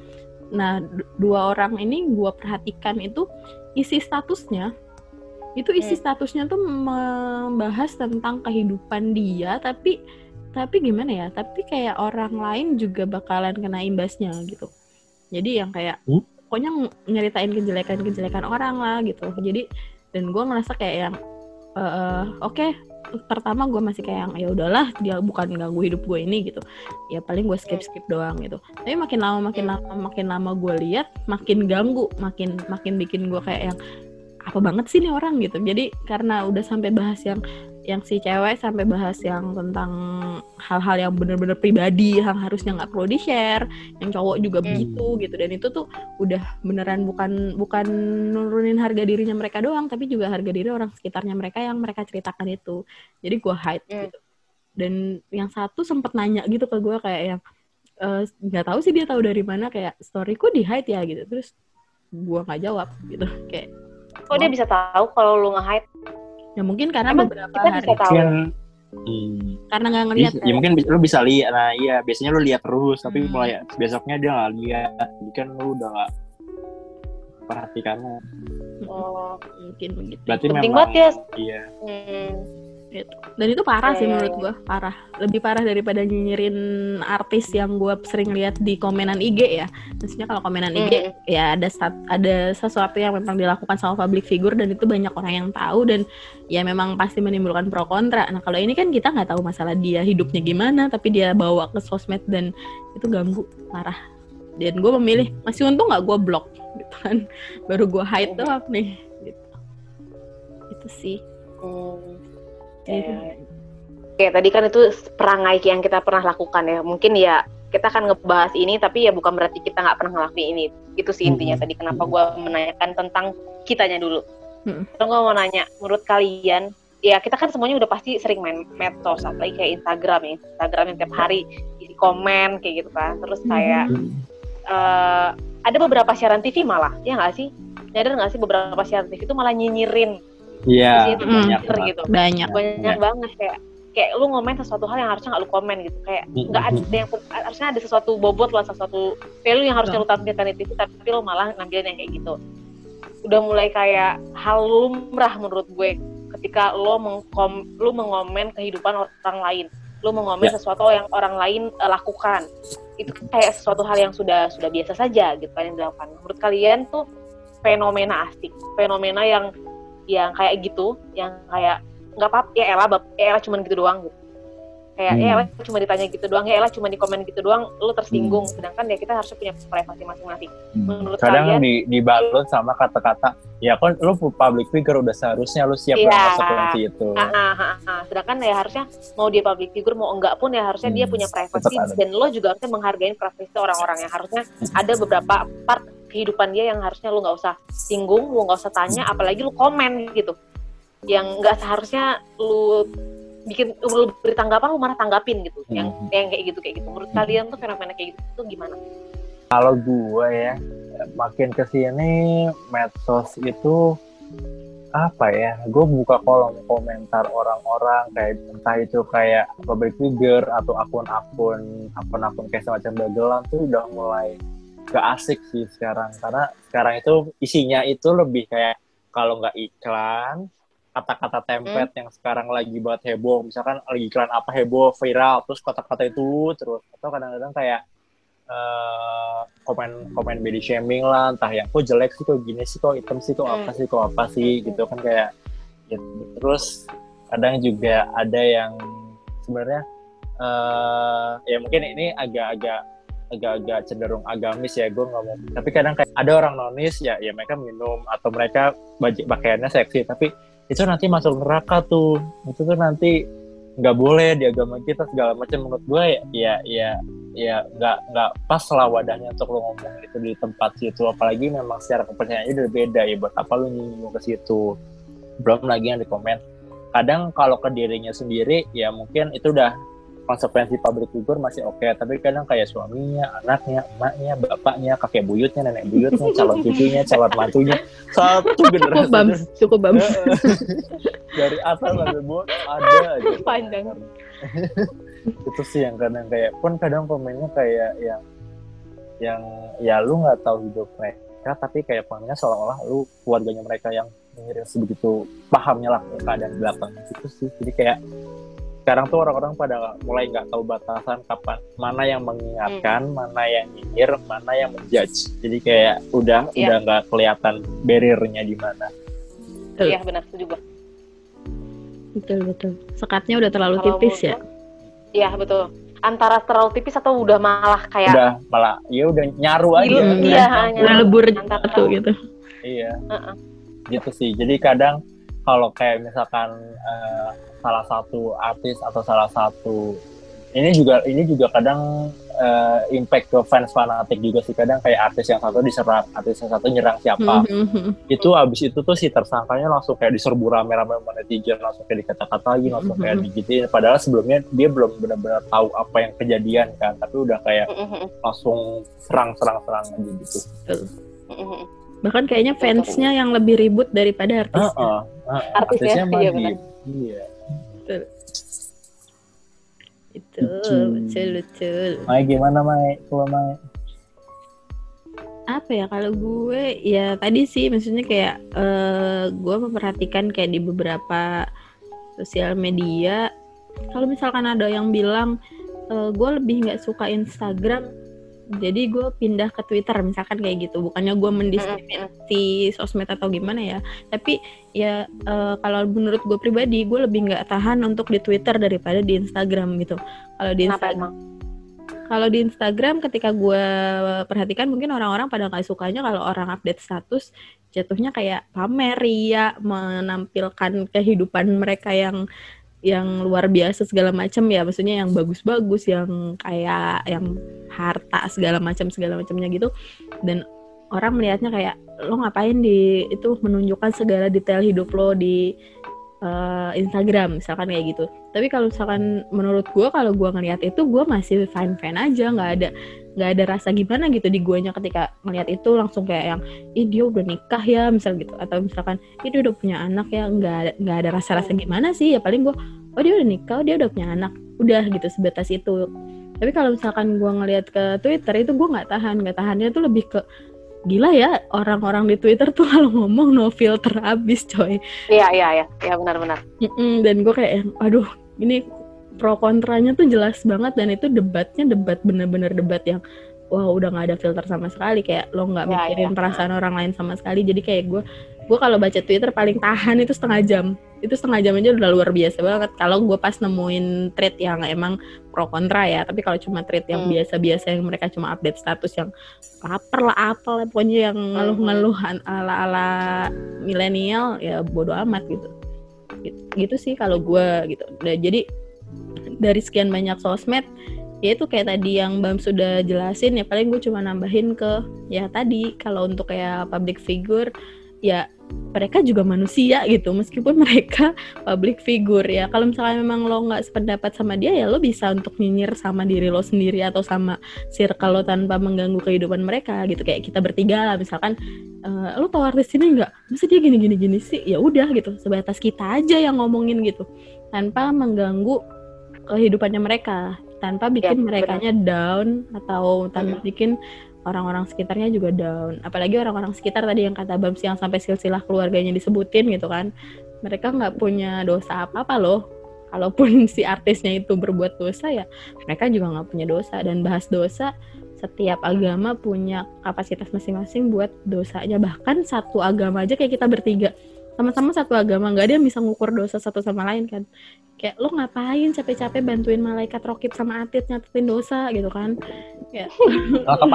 nah du- dua orang ini gue perhatikan itu isi statusnya itu isi Hmm. statusnya tuh membahas tentang kehidupan dia tapi tapi gimana ya tapi kayak orang lain juga bakalan kena imbasnya gitu jadi yang kayak Hmm? pokoknya nyeritain kejelekan-kejelekan orang lah gitu jadi dan gue ngerasa kayak yang eh, oke pertama gue masih kayak yang ya udahlah dia bukan ganggu hidup gue ini gitu. Ya paling gue skip skip doang gitu. Tapi makin lama makin lama makin lama gue lihat makin ganggu makin makin bikin gue kayak yang apa banget sih nih orang? gitu. Jadi karena udah sampai bahas yang yang si cewek sampai bahas yang tentang hal-hal yang bener-bener pribadi yang harusnya nggak perlu di share yang cowok juga Hmm. begitu gitu dan itu tuh udah beneran bukan bukan nurunin harga dirinya mereka doang tapi juga harga diri orang sekitarnya mereka yang mereka ceritakan itu jadi gue hide Hmm. gitu dan yang satu sempet nanya gitu ke gue kayak yang eh, nggak tahu sih dia tahu dari mana kayak storyku di hide ya gitu terus gue nggak jawab gitu kayak Kok dia bisa tahu kalau lu nge-hide? Ya mungkin karena Emang beberapa kita hari bisa tahu. Mungkin hmm, karena nggak ngeliat bisa- ya mungkin bi- lu bisa lihat nah iya biasanya lu lihat terus tapi Hmm. mulai besoknya dia nggak lihat jadi kan lu udah nggak perhatikannya Oh, mungkin begitu berarti penting memang banget ya. iya Hmm. Gitu. dan itu parah sih Iya, iya, menurut iya. gue parah lebih parah daripada nyinyirin artis yang gue sering lihat di komenan IG ya maksudnya kalau komenan IG Hmm. ya ada stat- ada sesuatu yang memang dilakukan sama public figure dan itu banyak orang yang tahu dan ya memang pasti menimbulkan pro kontra nah kalau ini kan kita nggak tahu masalah dia hidupnya gimana tapi dia bawa ke sosmed dan itu ganggu parah dan gue memilih masih untung nggak gue blok gitu kan baru gue hide Hmm. doang nih gitu itu sih Hmm. Jadi Ya. Oke, tadi kan itu perangai yang kita pernah lakukan ya. Mungkin ya kita akan ngebahas ini, tapi ya bukan berarti kita nggak pernah ngelakuin ini. Itu sih intinya Mhm. tadi kenapa gue menanyakan tentang kitanya dulu. Mhm. Terus gue mau nanya, menurut kalian, ya kita kan semuanya udah pasti sering main medsos, apalagi kayak Instagram ya. Instagram yang tiap hari isi komen kayak gitu kan. Terus kayak eh, ada beberapa siaran TV malah, ya nggak sih? Nyadar nggak sih beberapa siaran TV itu malah nyinyirin iya Hmm. banyak gitu. Banyak. Banyak Iya. banget kayak kayak lu ngomen sesuatu hal yang harusnya nggak lu komen gitu. Kayak Mm, nggak ada yang harusnya ada sesuatu bobot lah sesuatu value yang harusnya lu tampilkan di TV tapi lu malah ngambilin yang kayak gitu. Udah mulai kayak hal lumrah menurut gue ketika lo mengkom lu mengomen kehidupan orang lain. Lu mengomen Ya. sesuatu yang orang lain eh, lakukan. Itu kayak sesuatu hal yang sudah sudah biasa saja gitu kan yang dilakukan. Menurut kalian tuh fenomena asik. Fenomena yang yang kayak gitu yang kayak nggak apa ya bab ya elah cuman gitu doang. Gitu kayak Hmm. ya elah cuma ditanya gitu doang ya elah cuma di komen gitu doang lu tersinggung. Sedangkan ya kita harusnya punya privasi masing-masing. Hmm. Menurut kadang kalian? di, dibalut sama kata-kata ya kan lu public figure udah seharusnya lu siap dengan konsekuensi itu. Ah, ah, ah, ah. sedangkan ya harusnya mau dia public figure mau enggak pun ya harusnya dia Hmm, punya privasi dan lo juga harusnya menghargai privasi orang-orang. Yang harusnya ada beberapa part kehidupan dia yang harusnya lu nggak usah singgung lu nggak usah tanya apalagi lu komen gitu. Yang nggak seharusnya lu bikin lu beri tanggapan lu malah tanggapin gitu. Yang Hmm. yang kayak gitu kayak gitu. Menurut kalian tuh fenomena kayak gitu tuh gimana? Kalau gue ya makin ke sini medsos itu apa ya gue buka kolom komentar orang-orang kayak entah itu kayak public figure atau akun-akun akun-akun kayak semacam dagelan tuh udah mulai gak asik sih sekarang karena sekarang itu isinya itu lebih kayak kalau nggak iklan kata-kata template yang sekarang lagi buat heboh. Misalkan lagi iklan apa heboh viral terus kata-kata itu terus. Atau kadang-kadang kayak eh, komen komen body shaming lah entah yang kok jelek sih kok gini sih kok hitam sih kok apa sih kok apa sih gitu kan kayak gitu. terus kadang juga ada yang sebenarnya eh ya mungkin ini agak-agak agak-agak cenderung agamis ya gue ngomong. Tapi kadang kayak ada orang nonis ya ya mereka minum atau mereka baju pakaiannya seksi. Tapi itu nanti masuk neraka tuh. Itu tuh nanti nggak boleh di agama kita segala macam. Menurut gue ya ya ya ya nggak nggak pas lah wadahnya untuk lo ngomong itu di tempat situ. Apalagi memang secara kepercayaannya udah beda ya. Buat apa lo nyinggung ke situ? Belum lagi yang di komen. Kadang kalau ke dirinya sendiri ya mungkin itu udah konsekuensi public figure masih oke. Tapi kadang kayak suaminya anaknya emaknya bapaknya kakek buyutnya nenek buyutnya calon cucunya calon mantunya. Satu Cukup generasi. bams, cukup bams. dari atas sampai bawah ada aja Panjang. itu sih yang kadang kayak pun kadang komennya kayak yang yang ya lu nggak tahu hidup mereka tapi kayak komennya seolah-olah lu keluarganya mereka yang mengirim sebegitu pahamnya lah ke keadaan belakangnya gitu sih jadi kayak sekarang tuh orang-orang pada mulai nggak tahu batasan kapan mana yang mengingatkan mana yang nyinyir mana yang menjudge jadi kayak udah Iya. udah nggak kelihatan barriernya di mana. Iya benar setuju gue. Betul betul. Sekatnya udah terlalu Kalau tipis ya. Iya betul. Antara terlalu tipis atau udah malah kayak udah malah ya udah nyaru aja Iya, Kayak iya. Udah lebur Antara satu gitu. Iya. Heeh. Gitu sih. Jadi kadang kalau kayak misalkan eh, salah satu artis atau salah satu ini juga ini juga kadang eh, impact ke fans fanatik juga sih kadang kayak artis yang satu diserang, artis yang satu nyerang siapa. Mhm. Itu abis itu tuh si tersangkanya langsung kayak diserbu rame-rame netizen, langsung kayak dikata-katain, langsung kayak digitiin. Padahal sebelumnya dia belum benar-benar tahu apa yang kejadian kan, tapi udah kayak langsung serang-serang-serang aja gitu. Bahkan kayaknya fansnya yang lebih ribut daripada artis. Heeh, heeh. Artisnya, mah iya benar. Iya. Itu Hmm. betul betul. Mai gimana Mai? Kalau Mai? Apa ya kalau gue ya tadi sih maksudnya kayak eh, gue memperhatikan kayak di beberapa sosial media kalau misalkan ada yang bilang eh, gue lebih nggak suka Instagram jadi gue pindah ke Twitter misalkan kayak gitu. Bukannya gue mendiskriminasi sosmed atau gimana ya. Tapi ya eh, kalau menurut gue pribadi gue lebih nggak tahan untuk di Twitter daripada di Instagram gitu. Kalau di Instagram kalau di Instagram ketika gue perhatikan mungkin orang-orang pada nggak sukanya kalau orang update status jatuhnya kayak pamer ya menampilkan kehidupan mereka yang yang luar biasa segala macam ya maksudnya yang bagus-bagus yang kayak yang harta segala macam segala macamnya gitu. Dan orang melihatnya kayak lo ngapain di itu menunjukkan segala detail hidup lo di eh, Instagram misalkan kayak gitu. Tapi kalau misalkan menurut gue kalau gue ngelihat itu gue masih fine fine aja. Nggak ada nggak ada rasa gimana gitu di guanya ketika ngelihat itu langsung kayak yang ih dia udah nikah ya misal gitu. Atau misalkan ih dia udah punya anak ya. Nggak nggak ada rasa rasa gimana sih. Ya paling gue oh dia udah nikah oh dia udah punya anak. Udah gitu sebatas itu. Tapi kalau misalkan gue ngelihat ke Twitter itu gue nggak tahan. Nggak tahannya tuh lebih ke gila ya orang-orang di Twitter tuh kalau ngomong no filter abis coy. Iya iya iya, ya benar-benar. Mm-mm, dan gue kayak aduh ini pro kontranya tuh jelas banget. Dan itu debatnya debat bener-bener debat yang wah udah nggak ada filter sama sekali. Kayak lo nggak Ya, mikirin ya. perasaan orang lain sama sekali. Jadi kayak gue gue kalau baca Twitter paling tahan itu setengah jam. Itu setengah jam aja udah luar biasa banget. Kalau gue pas nemuin thread yang emang pro kontra ya tapi kalau cuma thread yang Hmm. biasa-biasa yang mereka cuma update status yang lapar lah apa lah pokoknya yang ngeluh-ngeluh ala-ala milenial ya bodo amat gitu. Gitu, gitu sih kalau gue gitu. Dan jadi dari sekian banyak sosmed ya itu kayak tadi yang Bam sudah jelasin ya paling gue cuma nambahin ke ya tadi kalau untuk kayak public figure ya mereka juga manusia gitu meskipun mereka public figure ya. Kalau misalnya memang lo nggak sependapat sama dia ya lo bisa untuk nyinyir sama diri lo sendiri atau sama circle lo tanpa mengganggu kehidupan mereka gitu. Kayak kita bertiga lah misalkan eh, lo tau artis ini nggak? Masa dia gini gini gini sih? Ya udah gitu sebatas kita aja yang ngomongin gitu tanpa mengganggu kehidupannya mereka tanpa bikin benar. merekanya down atau tanpa bikin orang-orang sekitarnya juga down. Apalagi orang-orang sekitar tadi yang kata Bams yang sampai silsilah keluarganya disebutin gitu kan. Mereka nggak punya dosa apa-apa loh. Kalaupun si artisnya itu berbuat dosa ya mereka juga nggak punya dosa. Dan bahas dosa setiap agama punya kapasitas masing-masing buat dosanya. Bahkan satu agama aja kayak kita bertiga sama-sama satu agama. Nggak ada yang bisa ngukur dosa satu sama lain kan. Kayak lo ngapain capek-capek bantuin malaikat rokib sama atit nyatetin dosa? gitu kan. Ke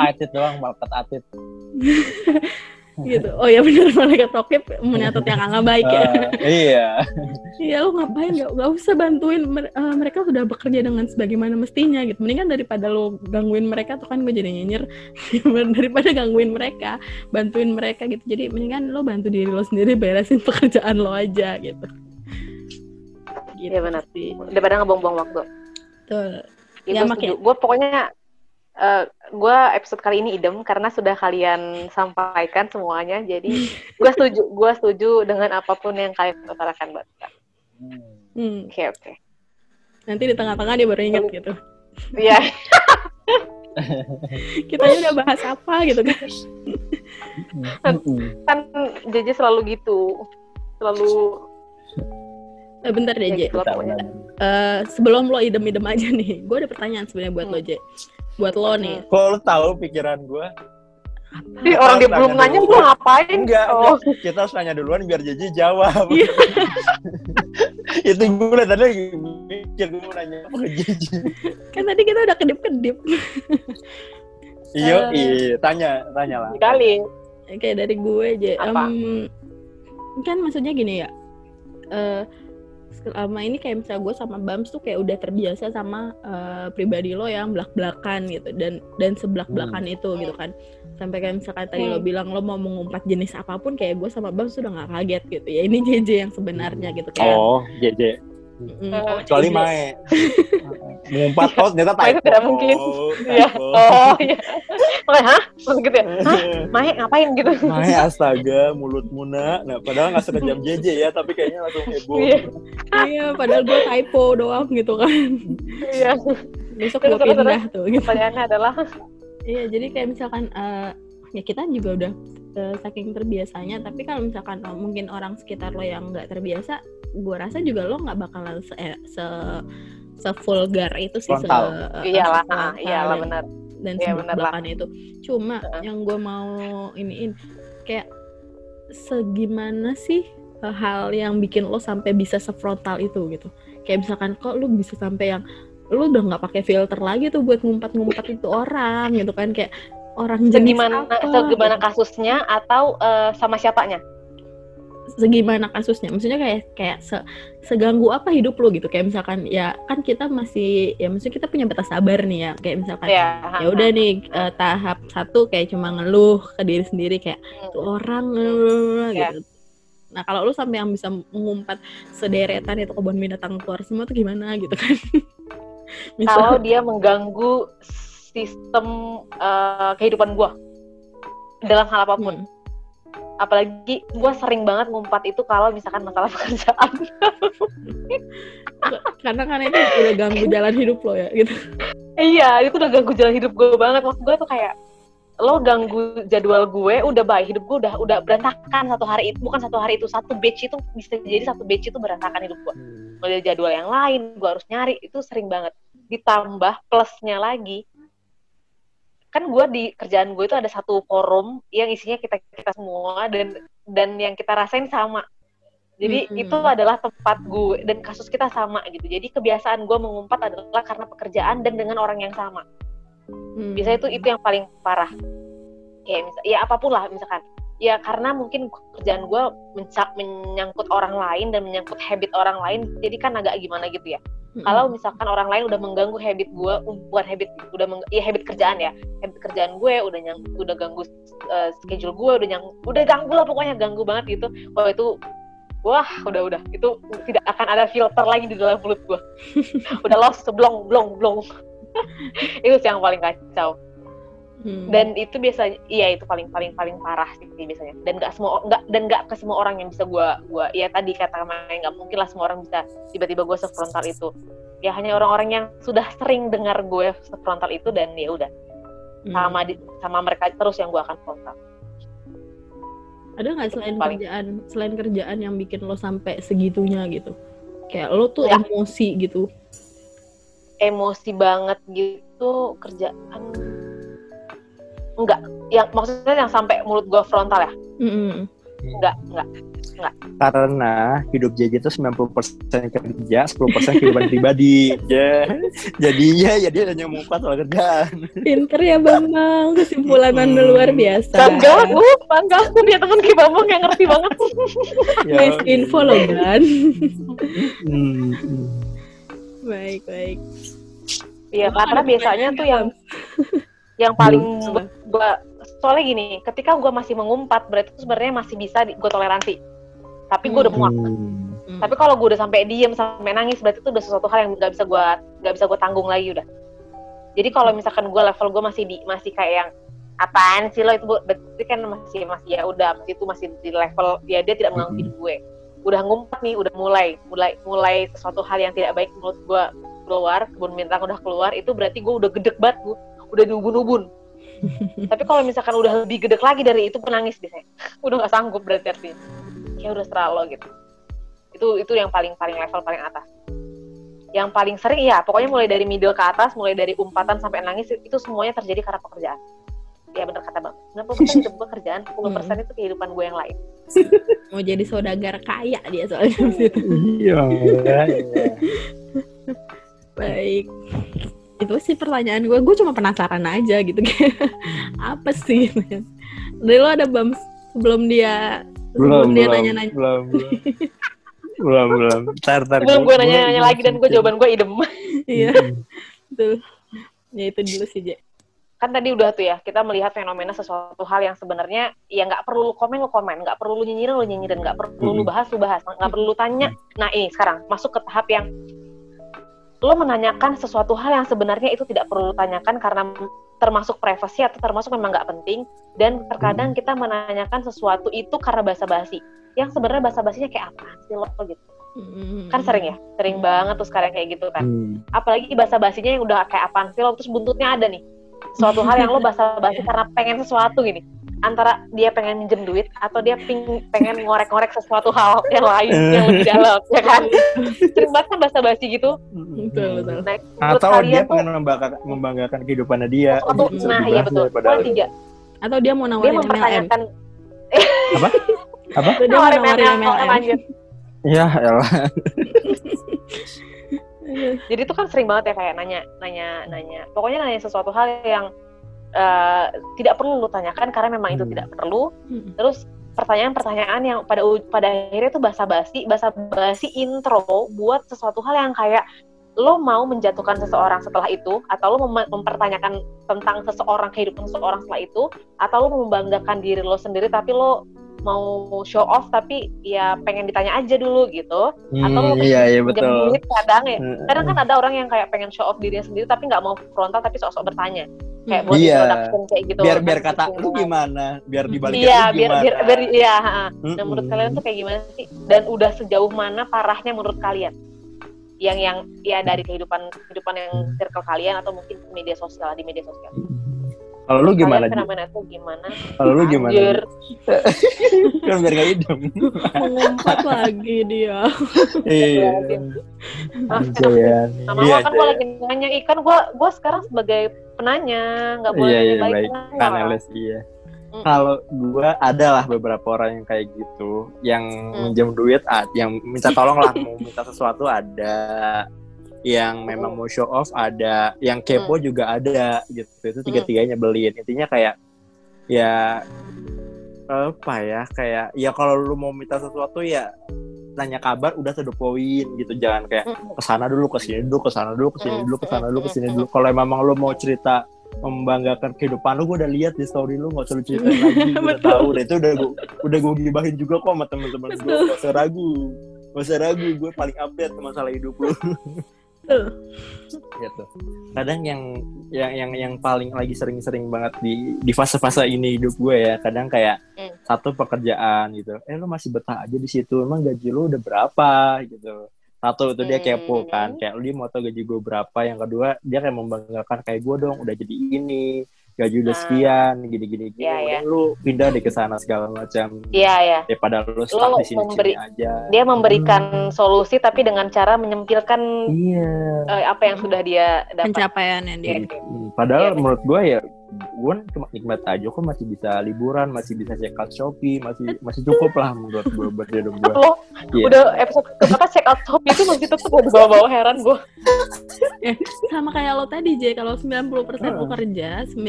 Atit doang, malaikat Atit. gitu. Oh ya bener. Malaikat rokib menyatet yang nggak baik ya. Eh, iya. Iya lo ngapain? Nggak nggak usah bantuin. Eh, mereka sudah bekerja dengan sebagaimana mestinya gitu. Mendingan daripada lo gangguin mereka tuh kan gue jadi nyinyir. Daripada gangguin mereka bantuin mereka gitu. Jadi mendingan lo bantu diri lo sendiri beresin pekerjaan lo aja gitu. Gitu Iya, benar. sih. daripada ngebuang-buang waktu. Betul. itu Ya, makin- gue pokoknya eh gue episode kali ini idem karena sudah kalian sampaikan semuanya jadi gue setuju gue setuju dengan apa pun yang kalian utarakan buat kita. Hmm. Hmm, oke oke nanti di tengah-tengah dia baru inget gitu iya kita udah bahas apa gitu kan Mm-mm. kan JJ selalu gitu selalu Eh, bentar deh ya Kita pokoknya benar. Eh, sebelum lo idem-idem aja nih gue ada pertanyaan sebenarnya buat lo Je buat lo nih Kok lo tahu pikiran gue? Ih, orang dia belum nanya gue ngapain Enggak, oh enggak. Kita harus nanya duluan biar Jeje jawab. Iya. Itu gue tadi mikir gue mau nanya apa ke Jeje. kan tadi kita udah kedip-kedip Iya, Eh. iya. Tanya, tanya lah. kali kayak dari gue aja Apa? Em, kan maksudnya gini ya eh selama ini kayak misalnya gue sama Bams tuh kayak udah terbiasa sama eh, pribadi lo yang belak-belakan gitu dan dan sebelak-belakan itu gitu kan sampai kayak misalkan tadi lo Hmm. bilang lo mau mengumpat jenis apa pun kayak gue sama Bams sudah nggak kaget gitu ya ini JJ yang sebenarnya gitu kayak Oh, Jeje. Oh, Kecuali JJ. Mae. Mengumpat kok ternyata Mae itu typo. tidak mungkin. Iya. typo. oh iya Makanya, hah Maksud gitu ya hah Mae ngapain gitu Mae astaga, mulut muna. Nah, padahal nggak sekejam Jeje ya, tapi kayaknya langsung heboh. Iya. iya padahal gue typo doang gitu kan iya besok gue pindah tuh gitu pertanyaannya adalah Iya, jadi kayak misalkan eh, ya kita juga udah eh, saking terbiasanya, tapi kalau misalkan oh, mungkin orang sekitar lo yang nggak terbiasa, gua rasa juga lo nggak bakalan se eh, se sevulgar itu sih se, Frontal. eh, iyalah sefrontal ah, iyalah dan- benar dan Iya, bener lah. sebelakan itu. Cuma Heeh. yang gue mau iniin kayak segimana sih hal yang bikin lo sampai bisa sefrontal itu gitu. Kayak misalkan kok lo bisa sampai yang lo udah nggak pakai filter lagi tuh buat ngumpat-ngumpat itu orang gitu kan kayak orang jenis segimana apa segimana gitu. kasusnya atau eh, sama siapanya segimana kasusnya. Maksudnya kayak kayak se- seganggu apa hidup lo gitu. Kayak misalkan ya kan kita masih ya maksudnya kita punya batas sabar nih ya. Kayak misalkan ya ya udah nih eh, tahap satu kayak cuma ngeluh ke diri sendiri kayak tuh orang eh, Ya. gitu. Nah kalau lu sampai yang bisa mengumpat sederetan itu kebun binatang keluar semua tuh gimana gitu kan? Kalau dia mengganggu sistem eh, kehidupan gua. Dalam hal apa pun. Hmm. Apalagi gua sering banget ngumpat itu kalau misalkan masalah pekerjaan. Karena kan itu udah ganggu jalan hidup lo ya gitu. Iya itu udah ganggu jalan hidup gue banget. Maksud gue tuh kayak lo ganggu jadwal gue udah baik hidup gue udah udah berantakan satu hari itu. Bukan satu hari itu satu batch itu bisa jadi satu batch itu berantakan hidup gue mulai jadwal yang lain gue harus nyari itu sering banget. Ditambah plusnya lagi kan gue di kerjaan gue itu ada satu forum yang isinya kita kita semua dan dan yang kita rasain sama. Jadi Mm-mm. itu adalah tempat gue dan kasus kita sama gitu. Jadi kebiasaan gue mengumpat adalah karena pekerjaan dan dengan orang yang sama. Hmm. biasanya itu itu yang paling parah. Kayak misal ya apa pun lah misalkan. Ya karena mungkin kerjaan gue mencak menyangkut orang lain dan menyangkut habit orang lain jadi kan agak gimana gitu ya Hmm. kalau misalkan orang lain udah mengganggu habit gue bukan habit udah meng, ya habit kerjaan ya. Habit kerjaan gue udah nyang udah ganggu uh, schedule gue udah nyang udah ganggu lah pokoknya ganggu banget gitu. Kalau itu wah udah udah. Itu tidak akan ada filter lagi di dalam mulut gue udah lost blong blong blong. Itu sih yang paling kacau Hmm. dan itu biasanya iya itu paling paling paling parah sih biasanya. Dan nggak semua nggak dan nggak ke semua orang yang bisa gua gua ya tadi kata Maya nggak mungkin lah semua orang bisa tiba-tiba gue sefrontal itu. Ya hanya orang-orang yang sudah sering dengar gue sefrontal itu dan ya udah Hmm. sama di, sama mereka terus yang gue akan frontal. Ada nggak selain paling- kerjaan selain kerjaan yang bikin lo sampai segitunya gitu? Kayak lo tuh Ya. emosi gitu. Emosi banget gitu kerjaan enggak yang maksudnya yang sampai mulut gue frontal ya Mm-mm. enggak enggak karena hidup JJ itu 90% kerja, 10% kehidupan pribadi. Ya, jadinya ya dia hanya mengungkap soal kerjaan. Pinter ya Bambang, kesimpulan anda luar biasa. bangga aku bangga aku dia temen Ki Bambang yang ngerti banget Ya, Nice info loh. Hmm, hmm. baik baik. iya karena biasanya tuh yang yang paling Apa? gue soalnya gini ketika gue masih mengumpat berarti itu sebenarnya masih bisa gue toleransi tapi gue udah muak Hmm. Hmm. tapi kalau gue udah sampai diem sampai nangis berarti itu udah sesuatu hal yang nggak bisa gue nggak bisa gue tanggung lagi udah jadi kalau misalkan gue level gue masih di masih kayak yang apaan sih lo itu Bu?" berarti kan masih masih ya udah itu masih di level ya dia tidak mengganggu hidup gue udah ngumpat nih udah mulai mulai mulai sesuatu hal yang tidak baik menurut gue keluar kebun bintang udah keluar itu berarti gue udah gedek banget gue udah diubun-ubun. Tapi kalau misalkan udah lebih gedek lagi dari itu penangis biasanya udah nggak sanggup berarti artinya ya udah serah lo gitu. Itu itu yang paling paling level paling atas. Yang paling sering ya pokoknya mulai dari middle ke atas mulai dari umpatan sampai nangis itu semuanya terjadi karena pekerjaan. Ya bener kata bang. 90% hidup gue kerjaan 10% itu kehidupan gue yang lain. Mau jadi saudagar kaya dia soalnya. Iya, iya. Baik. Itu sih pertanyaan gue. Gue cuma penasaran aja gitu. Apa sih? Dari lo ada bam sebelum dia belum sebelum dia belum nanya-nanya. belum belum belum belum tar tar sebelum gue nanya-nanya lagi dan gue jawaban gue idem Iya, betul. Ya itu dulu sih, Je. kan tadi udah tuh ya kita melihat fenomena sesuatu hal yang sebenarnya ya nggak perlu lu komen lu komen nggak perlu lu nyinyirin lu nyinyirin nggak perlu lu Mhm. bahas lu bahas nggak perlu lu tanya nah ini sekarang masuk ke tahap yang lo menanyakan sesuatu hal yang sebenarnya itu tidak perlu lu tanyakan karena termasuk privasi atau termasuk memang nggak penting. Dan terkadang kita menanyakan sesuatu itu karena basa-basi. Yang sebenarnya basa-basinya kayak apa sih lo gitu. Mm. kan sering ya sering banget tuh sekarang kayak gitu kan. Hmm. apalagi bahasa basinya yang udah kayak apaan sih lo terus buntutnya ada nih. Suatu hal yang lo bahasa basi karena pengen sesuatu gini antara dia pengen minjem duit atau dia ping, pengen ngorek-ngorek sesuatu hal yang lain yang lebih dalam ya kan? Sering banget kan bahasa basi gitu Betul, betul. nah atau dia tuh pengen membanggakan, membanggakan kehidupannya dia sesuatu Itu nah iya betul. itu. tiga. Atau dia mau dia nawarin MLM. mempertanyakan apa? Atau dia mau nawarin MLM MLM. ya elah. Jadi itu kan sering banget ya kayak nanya nanya nanya. Pokoknya nanya sesuatu hal yang eh, tidak perlu lu tanyakan karena memang itu Hmm. tidak perlu Hmm. terus pertanyaan-pertanyaan yang pada pada akhirnya tuh basa-basi basa-basi intro buat sesuatu hal yang kayak lo mau menjatuhkan seseorang setelah itu atau lo mem- mempertanyakan tentang seseorang kehidupan seseorang setelah itu atau lo membanggakan diri lo sendiri tapi lo mau show off tapi ya pengen ditanya aja dulu gitu atau lo Hmm, iya iya betul duit kadang ya Heeh. kadang kan ada orang yang kayak pengen show off dirinya sendiri tapi nggak mau frontal tapi sok-sok bertanya kayak buat Iya. introduction kayak gitu biar biar kata gitu. lu gimana biar dibalik iya biar biar biar iya Nah, menurut kalian tuh kayak gimana sih? Dan udah sejauh mana parahnya menurut kalian? Yang yang ya dari kehidupan kehidupan yang circle kalian atau mungkin media sosial di media sosial. Kalau lu gimana fenomena itu gimana? kalau lu gimana Anjir. kan biar gak hidup Mengumpat lagi dia. iya Maaf, Jayan. Sama Iya, kan gue lagi nanya ikan, gue gue sekarang sebagai penanya, nggak boleh Iya, iya, nanya baik. panelis iya. Mm. Kalau gua adalah beberapa orang yang kayak gitu, yang Mm. minjem duit, yang minta tolong lah, mau minta sesuatu ada, yang memang mau show off ada, yang kepo juga ada gitu. Itu tiga tiganya beliin. Intinya kayak ya apa ya kayak ya kalau lu mau minta sesuatu ya nanya kabar udah to the point gitu. Jangan kayak Mm. ke sana dulu ke sini dulu ke sana dulu ke sini Mm, dulu ke sana dulu ke sini dulu. Kalau memang lu mau cerita membanggakan kehidupan lu gue udah lihat di story lu nggak usah lu ceritain lagi gue udah tahu. Deh itu udah gue udah gue gibahin juga kok sama teman-teman gue gak usah ragu gak usah ragu gue paling update masalah hidup lu Betul. gitu kadang yang yang yang yang paling lagi sering-sering banget di di fase-fase ini hidup gue ya kadang kayak Hmm. satu pekerjaan gitu eh lu masih betah aja di situ emang gaji lu udah berapa gitu satu itu dia kepo kan Hmm. kayak lu dia mau tau gaji gue berapa yang kedua dia kayak membanggakan kayak gue dong udah jadi ini gaji udah Ah. sekian gini gini gini Iya, iya. Udah lu pindah deh ke sana segala macam Iya ya. daripada lu stuck di sini memberi- aja Dia memberikan solusi tapi dengan cara menyempilkan iya eh, apa yang sudah dia dapat. Pencapaian yang dia. Hmm, Padahal Iya, menurut gue ya gue kan cuma nikmat aja kok masih bisa liburan masih bisa check out shopee masih masih cukup lah menurut gue buat hidup gue lo Iya. udah episode keberapa check out shop itu masih tetap mau bawa-bawa heran gue sama kayak lo tadi J kalau 90% lo Heeh. kerja 90%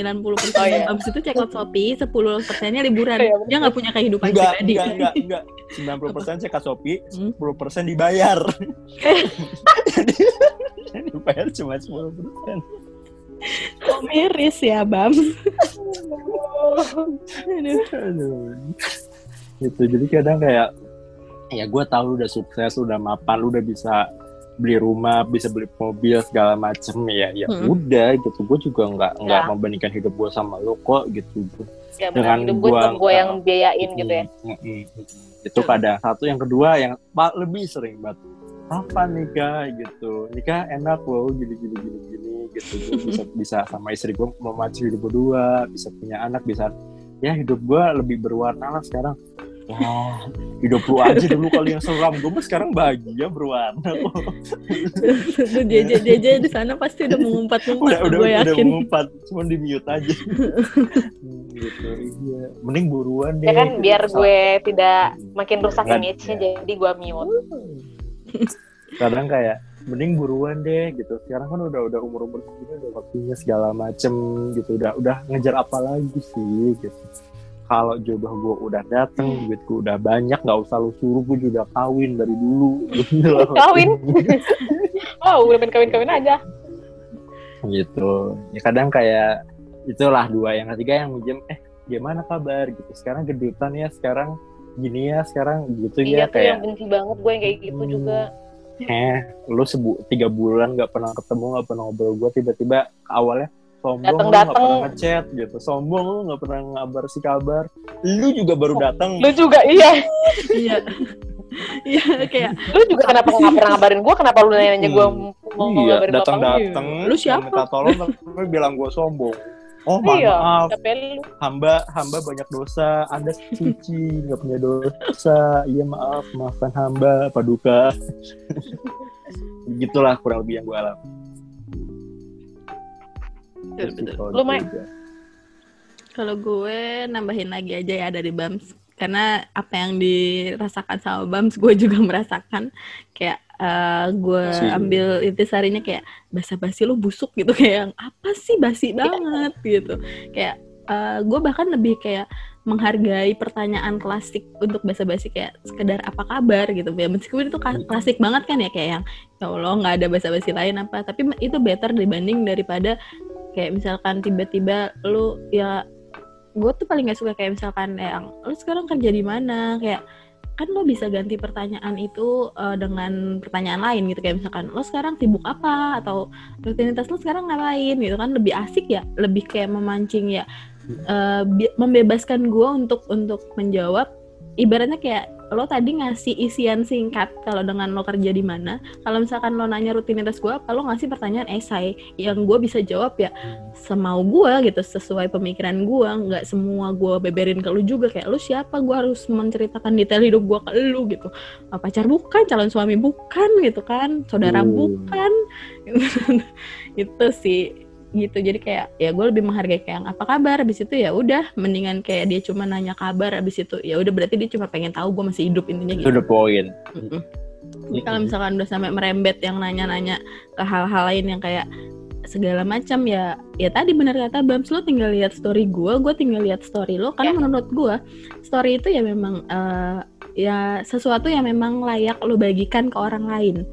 Oh, iya. abis itu check out Shopee 10 persennya liburan Iya, dia nggak punya kehidupan enggak pribadi enggak enggak enggak 90 persen check out shopee Hmm. 10 persen dibayar jadi dibayar cuma 10 persen kok miris ya Bam Aduh. Aduh. gitu jadi kadang kayak ya gue tahu udah sukses udah mapan lu udah bisa beli rumah bisa beli mobil segala macem ya ya Mm-mm. udah gitu gue juga nggak nggak Ya. membandingkan hidup gue sama lo kok gitu ya Dengan hidup gue gua- gue yang biayain gitu ya Mm, mm, mm. itu kadang satu yang kedua yang lebih sering banget kapan nikah gitu. Nikah enak loh gini gini gini gini gitu. Bisa bisa sama istri gue memacu hidup berdua bisa punya anak bisa ya hidup gue lebih berwarna lah sekarang. Wah, hidup lu aja dulu kali yang seram. Gue mah sekarang bahagia berwarna. Tuh, JJ JJ di sana pasti udah mengumpat-ngumpat udah udah gue udah yakin. mengumpat. Cuma di mute aja. Hmm, gitu iya. Mending buruan deh ya kan gitu. biar Salah- gue tidak makin rusak image-nya jadi gue mute kadang kayak mending buruan deh gitu. Sekarang kan udah udah umur umur segini udah waktunya segala macem gitu. Udah udah ngejar apa lagi sih gitu. Kalau jodoh gue udah dateng duit gue udah banyak nggak usah lu suruh gue juga kawin dari dulu Kawin? oh udah main kawin-kawin aja. Gitu. Ya kadang kayak itulah dua yang ketiga yang minjem eh gimana kabar? Gitu. Sekarang gedutan ya sekarang gini ya sekarang gitu iya ya tuh kayak yang benci banget gue yang kayak gitu Hmm. juga eh lu sebu tiga bulan nggak pernah ketemu nggak pernah ngobrol gue tiba-tiba awalnya sombong lu nggak Dateng-dateng. pernah ngechat gitu sombong lu nggak pernah ngabar si kabar lu juga baru datang lu juga iya iya iya kayak lu juga kenapa nggak pernah ngabarin gue kenapa lu nanya-nanya gue Hmm. mau iya ngabarin datang lu? datang Lu siapa? minta tolong tapi bilang gue sombong oh iya maaf hamba hamba banyak dosa anda suci nggak punya dosa iya maaf maafkan hamba paduka gitulah kurang lebih yang gue alami Betul, betul. Kalau Lu, Mai? aja. Kalau gue nambahin lagi aja ya dari Bams. Karena apa yang dirasakan sama Bams, gue juga merasakan. Kayak eh, gue ambil intisarinya kayak basa-basi lu busuk gitu. Kayak apa sih basi banget gitu. Kayak eh, gue bahkan lebih kayak menghargai pertanyaan klasik untuk basa-basi kayak sekedar apa kabar gitu. Ya meskipun itu ka- klasik banget kan ya kayak yang ya Allah nggak ada basa-basi lain apa. Tapi itu better dibanding daripada kayak misalkan tiba-tiba lu ya gue tuh paling gak suka kayak misalkan yang lu sekarang kerja di mana? Kayak kan lo bisa ganti pertanyaan itu eh, dengan pertanyaan lain gitu. Kayak misalkan lo sekarang sibuk apa? Atau rutinitas lo sekarang ngapain gitu kan. Lebih asik ya lebih kayak memancing ya. Bi- membebaskan gue untuk untuk menjawab. Ibaratnya kayak lo tadi ngasih isian singkat kalau dengan lo kerja di mana. Kalau misalkan lo nanya rutinitas gue apa lo ngasih pertanyaan esai? Yang gue bisa jawab ya semau gue gitu sesuai pemikiran gue nggak semua gue beberin ke lu juga. Kayak lu siapa? Gue harus menceritakan detail hidup gue ke lu gitu. Pacar bukan? Calon suami bukan? gitu kan. Saudara Hmm. bukan? Itu sih gitu. Jadi kayak ya gue lebih menghargai kayak yang apa kabar? Abis itu ya udah mendingan kayak dia cuma nanya kabar abis itu ya udah berarti dia cuma pengen tahu gue masih hidup intinya itu gitu the point. Mm-mm. Jadi kalau misalkan udah sampai merembet yang nanya-nanya ke hal-hal lain yang kayak segala macam ya ya tadi benar kata Bams lo tinggal lihat story gue gue tinggal lihat story lo karena Ya. menurut gue story itu ya memang eh, ya sesuatu yang memang layak lo bagikan ke orang lain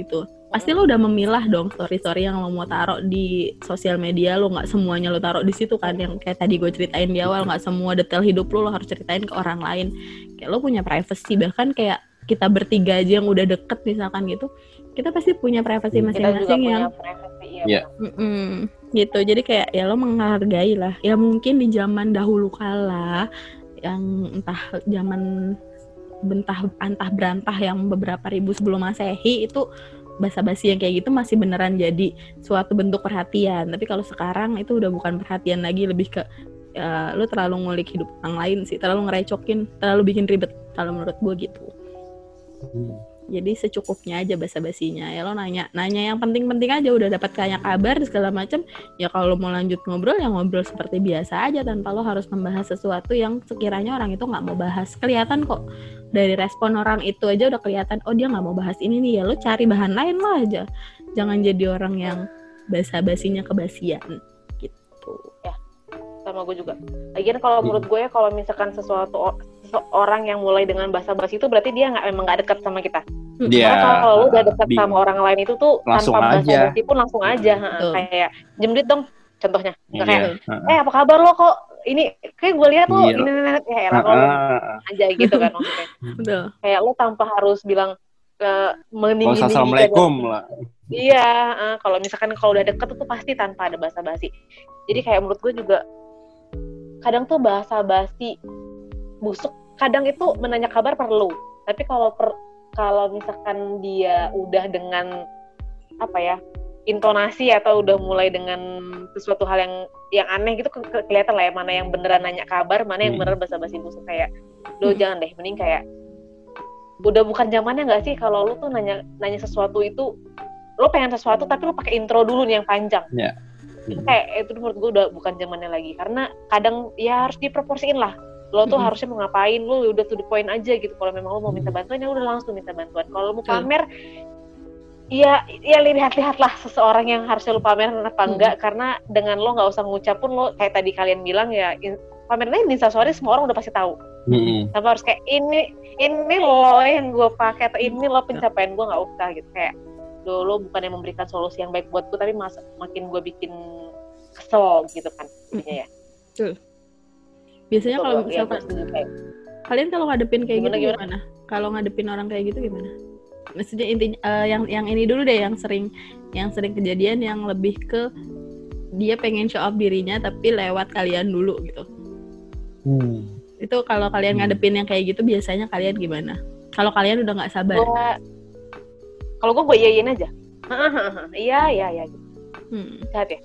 gitu pasti lo udah memilah dong story-story yang lo mau taruh di sosial media lo nggak semuanya lo taruh di situ kan yang kayak tadi gue ceritain di awal nggak semua detail hidup lo lo harus ceritain ke orang lain kayak lo punya privacy bahkan kayak kita bertiga aja yang udah deket misalkan gitu kita pasti punya privacy masing-masing punya yang privacy ya, Iya. benar. Mm-mm. gitu jadi kayak ya lo menghargai lah ya mungkin di zaman dahulu kala yang entah zaman bentah antah berantah yang beberapa ribu sebelum masehi itu basa-basi yang kayak gitu masih beneran jadi suatu bentuk perhatian tapi kalau sekarang itu udah bukan perhatian lagi lebih ke ya, lo terlalu ngulik hidup orang lain sih terlalu ngerecokin terlalu bikin ribet kalau menurut gue gitu Hmm. Jadi secukupnya aja basa-basinya. Ya lo nanya nanya yang penting-penting aja udah dapat kayak kabar segala macam ya kalau mau lanjut ngobrol ya ngobrol seperti biasa aja tanpa lo harus membahas sesuatu yang sekiranya orang itu nggak mau bahas. Kelihatan kok dari respon orang itu aja udah kelihatan oh dia nggak mau bahas ini nih. Ya lo cari bahan lain lah aja. Jangan jadi orang yang basa-basinya kebasian gitu. Sama gue juga. Lagian kalau menurut gue ya kalau misalkan sesuatu seseorang yang mulai dengan bahasa basi itu berarti dia nggak memang nggak dekat sama kita. Dia Karena kalau lu udah dekat sama orang lain itu tuh Langsung tanpa bahasa aja. basi pun langsung aja. ha, Betul. Kayak jemdet dong contohnya. Nggak kayak Iya. Eh apa kabar lo kok ini kayak gue lihat lo Iya. ini ini ini kayak lo Heeh. aja gitu kan maksudnya. betul Kayak lo tanpa harus bilang ke Kalau meninggi assalamualaikum lah. Iya, eh, kalau misalkan kalau udah deket itu pasti tanpa ada bahasa basi. Jadi kayak menurut gue juga kadang tuh bahasa basi busuk. Kadang itu menanya kabar perlu. Tapi kalau per, kalau misalkan dia udah dengan apa ya intonasi atau udah mulai dengan sesuatu hal yang yang aneh gitu ke- ke- kelihatan lah ya mana yang beneran nanya kabar, mana yang Hmm. beneran bahasa basi busuk kayak, do jangan deh, mending kayak udah bukan zamannya nggak sih kalau lu tuh nanya nanya sesuatu itu lo pengen sesuatu tapi lo pakai intro dulu nih yang panjang. Itu kayak itu menurut gue udah bukan zamannya lagi karena kadang ya harus diproporsiin lah. Lo tuh Mhm. harusnya mau ngapain, lo udah to the point aja gitu. Kalau memang lo mau minta bantuan ya udah langsung minta bantuan. Kalau lo mau pamer ya ya lihat-lihatlah seseorang yang harusnya lo pamerin apa Hmm. enggak karena dengan lo nggak usah ngucap pun lo kayak tadi kalian bilang ya in, pamerin aja di instastory semua orang udah pasti tahu Heeh. tanpa harus kayak ini ini lo yang gue pakai atau ini lo pencapaian gue nggak usah gitu kayak lo lo bukan yang memberikan solusi yang baik buat gue tapi mas makin gue bikin kesel gitu kan jadinya ya biasanya kalau gua- ya, misalkan kayak kalian kalau ngadepin kayak Gimana, gitu gimana? gimana? Kalau ngadepin orang kayak gitu gimana? Maksudnya intinya eh, yang yang ini dulu deh yang sering yang sering kejadian yang lebih ke dia pengen show off dirinya tapi lewat kalian dulu gitu. Hmm. Itu kalau kalian Hmm. ngadepin yang kayak gitu biasanya kalian gimana? Kalau kalian udah nggak sabar. kalau gue gue iyain aja iya iya iya gitu. Hmm. sehat ya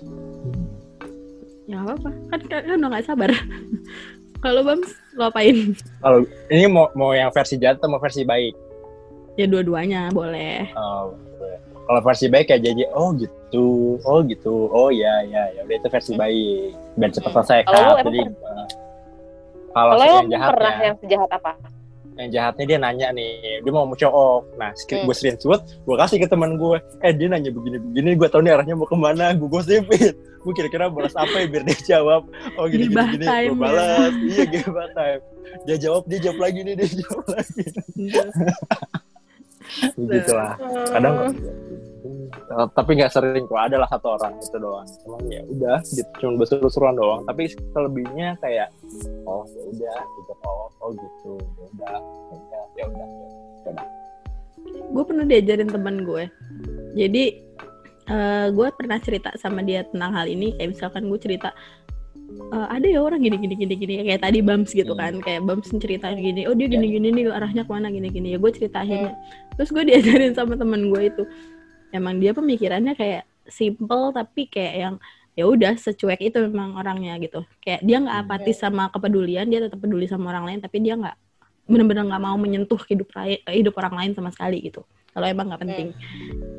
Ya nggak apa-apa. Kan kan kan udah nggak sabar. kalau Bams lo apain? Kalau ini mau mau yang versi jahat atau mau versi baik? Ya dua-duanya boleh. Oh, boleh. kalau versi baik kayak jadi oh gitu, oh gitu, oh ya ya ya udah itu versi baik biar cepat Hmm. selesai Kalau Jadi per- eh, kalau yang jahat pernah ya, yang sejahat apa yang jahatnya dia nanya nih dia mau show off. Nah Hmm. gue screenshot gue kasih ke teman gue eh dia nanya begini begini gue tahu nih arahnya mau ke mana. Gue gosipin. Gue kira-kira balas apa ya biar dia jawab. Oh gini gini Gibah gini gue ya. balas. Iya gimana time. Dia jawab dia jawab lagi nih dia jawab lagi. Begitu lah kadang Eh, tapi nggak sering kok adalah satu orang itu doang. Emang ya udah gitu. Cuma berseru-seruan doang. Tapi selebihnya kayak oh ya udah gitu. Oh oh gitu. Ya udah ya udah ya udah. Ya gue pernah diajarin teman gue. Jadi eh, gue pernah cerita sama dia tentang hal ini. Kayak misalkan gue cerita "Eh, ada ya orang gini gini gini gini. Kayak tadi Bams gitu Hmm. kan. Kayak Bams ceritain gini oh dia gini gini nih arahnya ke mana gini gini. Ya gue ceritain terus gue diajarin sama teman gue itu emang dia pemikirannya kayak simple tapi kayak yang ya udah secuek itu memang orangnya gitu kayak dia nggak Hmm. apatis sama kepedulian dia tetap peduli sama orang lain tapi dia nggak benar-benar nggak mau menyentuh hidup lain hidup orang lain sama sekali gitu kalau emang nggak penting.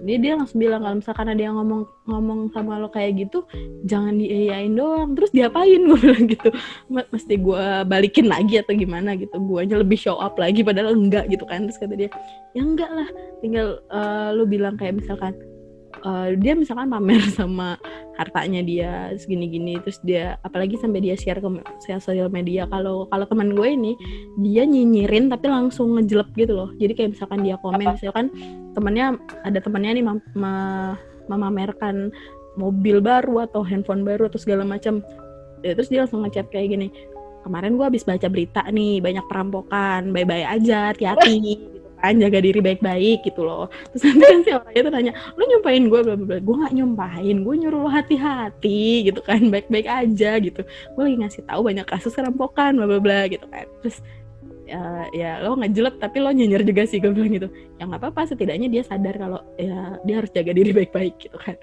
Dia dia langsung bilang kalau misalkan ada yang ngomong ngomong sama lo kayak gitu jangan diiyain doang. Terus diapain? Gue bilang gitu. Mesti gue balikin lagi atau gimana gitu. Guanya lebih show up lagi padahal enggak gitu kan. Terus kata dia ya enggak lah. Tinggal eh, lu bilang kayak misalkan eh, dia misalkan pamer sama hartanya dia segini-gini terus dia apalagi sampai dia share ke sosial media. Kalau kalau teman gue ini dia nyinyirin tapi langsung ngejelep gitu loh. Jadi kayak misalkan dia komen Apa? misalkan temannya ada temannya nih mem- me- memamerkan mobil baru atau handphone baru atau segala macam. Ya, terus dia langsung ngechat kayak gini kemarin gue habis baca berita nih banyak perampokan bye-bye aja hati-hati kan jaga diri baik-baik gitu loh. Terus nanti kan si orang itu nanya lo nyumpain gue bla bla gue nggak nyumpain gue nyuruh lo hati-hati gitu kan. Baik-baik aja gitu. Gue lagi ngasih tahu banyak kasus perampokan bla bla bla gitu kan. Terus ya, ya lo ngejelek tapi lo nyinyir juga sih gue bilang gitu. Ya nggak apa-apa setidaknya dia sadar kalau ya dia harus jaga diri baik-baik gitu kan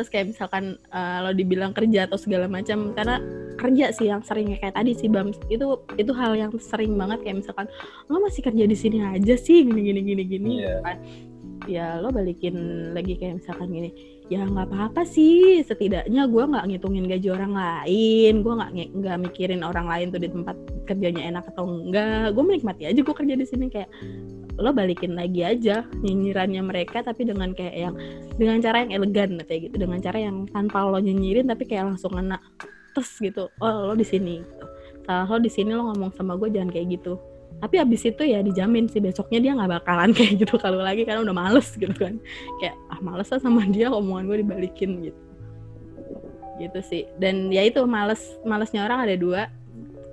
terus kayak misalkan eh, lo dibilang kerja atau segala macam karena kerja sih yang sering kayak tadi sih bam itu itu hal yang sering banget kayak misalkan lo masih kerja di sini aja sih gini gini gini gini. Iya. kan. Ya lo balikin lagi kayak misalkan gini ya nggak apa-apa sih. Setidaknya gue nggak ngitungin gaji orang lain gue nggak nggak mikirin orang lain tuh di tempat kerjanya enak atau enggak. Gue menikmati aja gue kerja di sini. Kayak lo balikin lagi aja nyinyirannya mereka tapi dengan kayak yang dengan cara yang elegan kayak gitu. Dengan cara yang tanpa lo nyinyirin tapi kayak langsung ngena tes gitu. Oh lo di sini gitu. salah lo di sini lo ngomong sama gue jangan kayak gitu. Tapi abis itu ya dijamin sih besoknya dia nggak bakalan kayak gitu kalau lagi karena udah males gitu kan. Kayak ah males lah sama dia omongan gue dibalikin gitu. Gitu sih. Dan ya itu males malesnya orang ada dua.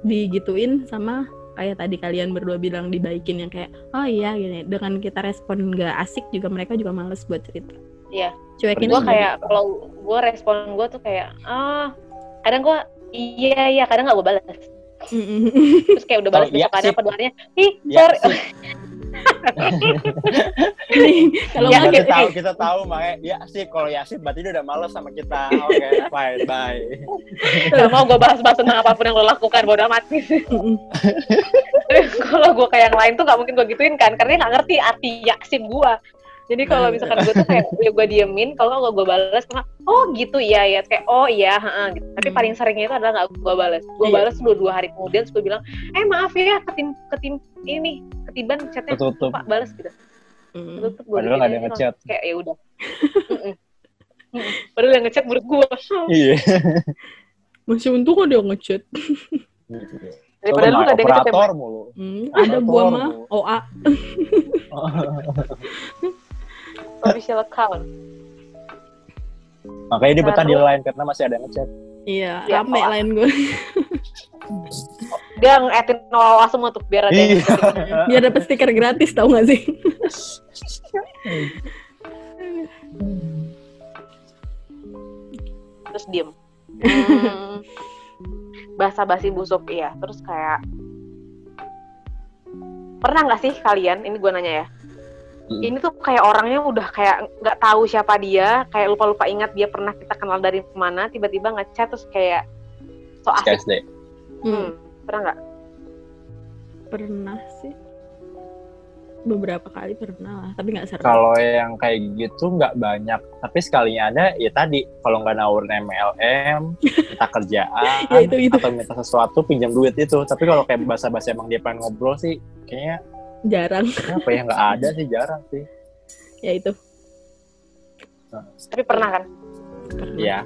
Digituin sama kayak tadi kalian berdua bilang dibaikin yang kayak oh iya gini dengan kita respon nggak asik juga mereka juga males buat cerita Iya. cuekin gue kayak kalau gue respon gue tuh kayak ah kadang gue iya iya kadang nggak gue balas terus kayak udah balas Oh, iya besokannya sih. apa duanya ih Ya, sorry. kalau Ya, nggak kita tahu kita tahu makanya ya sih kalau Yasin berarti dia udah males sama kita. Oke bye bye. Gak mau gue bahas-bahas tentang apa pun yang lo lakukan bodo amat. Kalau gue kayak yang lain tuh gak mungkin gue gituin kan karena dia gak ngerti arti yasin gue jadi kalau misalkan gue tuh kayak ya gue diemin kalau gue balas cuma oh gitu iya ya kayak oh iya heeh, gitu tapi paling seringnya itu adalah gak gue balas gue Iya. balas dua dua hari kemudian terus gue bilang eh maaf ya ketim ketim ini ketiban chatnya Ketutup. pak balas gitu. Mm. tutup gue Padahal nggak ada yang ngechat. kayak ya udah. Padahal yang ngechat menurut gue iya. Masih untung ada yang ngechat. Daripada lu gak ada yang operator mulu. Hmm, ada gua mah. OA official account. Makanya dia betah di line karena masih ada yang ngechat iya Ya, rame lain gue. Dia nge-atin nol semua tuh biar ada Iya. biar dapet stiker gratis tau gak sih? Terus diem. Hmm, bahasa basi busuk iya. Terus kayak pernah nggak sih kalian ini gue nanya ya Hmm. ini tuh kayak orangnya udah kayak nggak tahu siapa dia kayak lupa lupa ingat dia pernah kita kenal dari mana tiba-tiba ngechat terus kayak so asik KSD hmm. pernah nggak pernah sih beberapa kali pernah lah tapi nggak sering kalau yang kayak gitu nggak banyak tapi sekalinya ada ya tadi kalau nggak nawarin MLM minta kerjaan Ya, itu- itu. atau minta sesuatu pinjam duit itu tapi kalau kayak bahasa-bahasa emang dia pengen ngobrol sih kayaknya jarang. Apa ya? Nggak ada sih jarang sih. Ya itu. Tapi pernah kan? Pernah. Iya.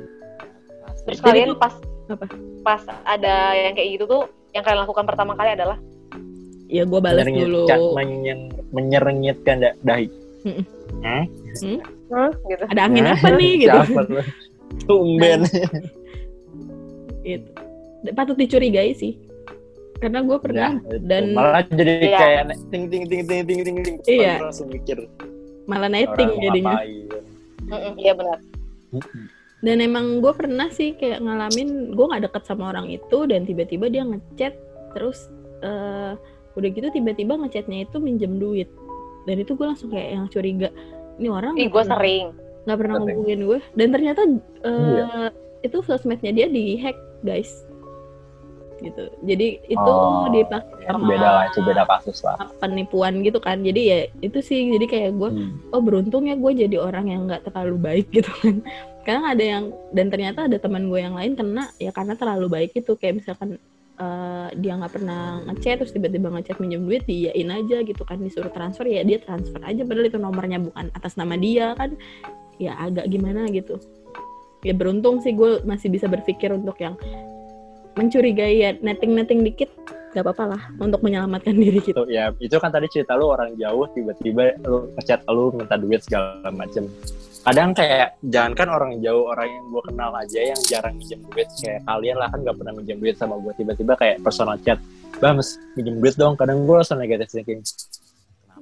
terus Jadi kalian tuh- pas apa? pas ada yang kayak gitu tuh yang kalian lakukan pertama kali adalah? Ya gue balas dulu. Menyerengitkan, menyen- menyerengitkan da- dahi. Mm-mm. Hah? hmm, gitu. Ada angin apa nih gitu? Tumben. Itu patut dicurigai sih karena gue pernah Nah, itu. dan malah jadi Iya. kayak ting ting ting ting ting ting ting Iya. langsung mikir malah netting jadinya iya benar dan emang gue pernah sih kayak ngalamin gue nggak deket sama orang itu dan tiba-tiba dia ngechat terus eh, udah gitu tiba-tiba ngechatnya itu minjem duit dan itu gue langsung kayak yang curiga ini orang ih gue sering nggak pernah Sering. ngubungin gue dan ternyata eh, Iya. itu sosmednya dia di hack guys gitu. Jadi itu Oh, dipakai sama beda lah itu beda kasus lah. penipuan gitu kan. Jadi ya itu sih jadi kayak gue Hmm. oh beruntung ya gue jadi orang yang nggak terlalu baik gitu kan. Kadang ada yang dan ternyata ada teman gue yang lain kena ya karena terlalu baik itu. Kayak misalkan eh, dia nggak pernah ngechat terus tiba-tiba ngechat minjem duit diain aja gitu kan. Disuruh transfer ya dia transfer aja. Padahal itu nomornya bukan atas nama dia kan. Ya agak gimana gitu. Ya beruntung sih gue masih bisa berpikir untuk yang mencurigai ya netting-netting dikit gak apa-apa lah untuk menyelamatkan diri kita. Tuh, ya itu kan tadi cerita lu orang jauh tiba-tiba lu ngechat lu minta duit segala macem. Kadang kayak jangan kan orang jauh orang yang gue kenal aja yang jarang minjem duit kayak kalian lah kan gak pernah minjem duit sama gue tiba-tiba kayak personal chat bams minjem duit dong. Kadang gue langsung negatif thinking.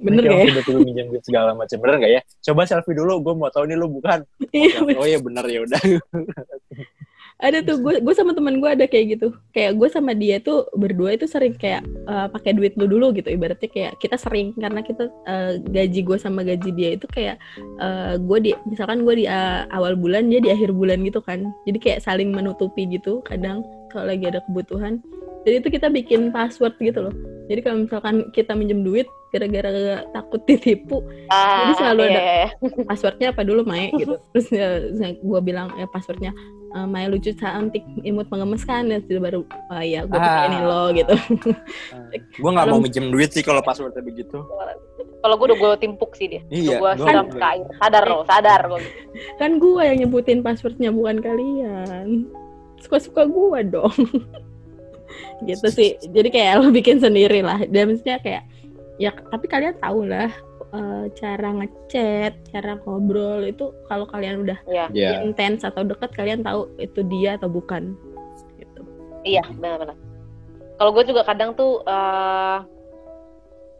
Bener gak ya? tiba-tiba minjem duit segala macam bener gak ya? Coba selfie dulu gue mau tahu nih lu bukan. Iya, oh ya bener ya udah ada tuh gue gue sama teman gue ada kayak gitu. Kayak gue sama dia tuh berdua itu sering kayak uh, pakai duit lu dulu gitu. Ibaratnya kayak kita sering karena kita uh, gaji gue sama gaji dia itu kayak uh, gue di misalkan gue di uh, awal bulan dia di akhir bulan gitu kan. Jadi kayak saling menutupi gitu kadang kalau lagi ada kebutuhan. Jadi itu kita bikin password gitu loh. Jadi kalau misalkan kita minjem duit gara-gara takut ditipu Ah, jadi selalu iya, ada iya, passwordnya apa dulu Mae gitu. Terus ya, gue bilang ya passwordnya eh, Mae lucu cantik imut mengemas kan dan itu baru oh ya gue Ah. ini lo gitu. Gue nggak mau minjem duit sih kalau passwordnya begitu. Kalau gue udah gue timpuk sih dia. Iya, gue gua- siram ke air. Sadar lo, sadar lo. kan gue yang nyebutin passwordnya bukan kalian. Suka-suka gue dong. Gitu sih. Jadi kayak lo bikin sendiri lah dan maksudnya kayak ya tapi kalian tahu lah eh, cara ngechat cara ngobrol itu kalau kalian udah Iya, Iya. intens atau dekat kalian tahu itu dia atau bukan gitu iya, benar-benar. Kalau gue juga kadang tuh eh,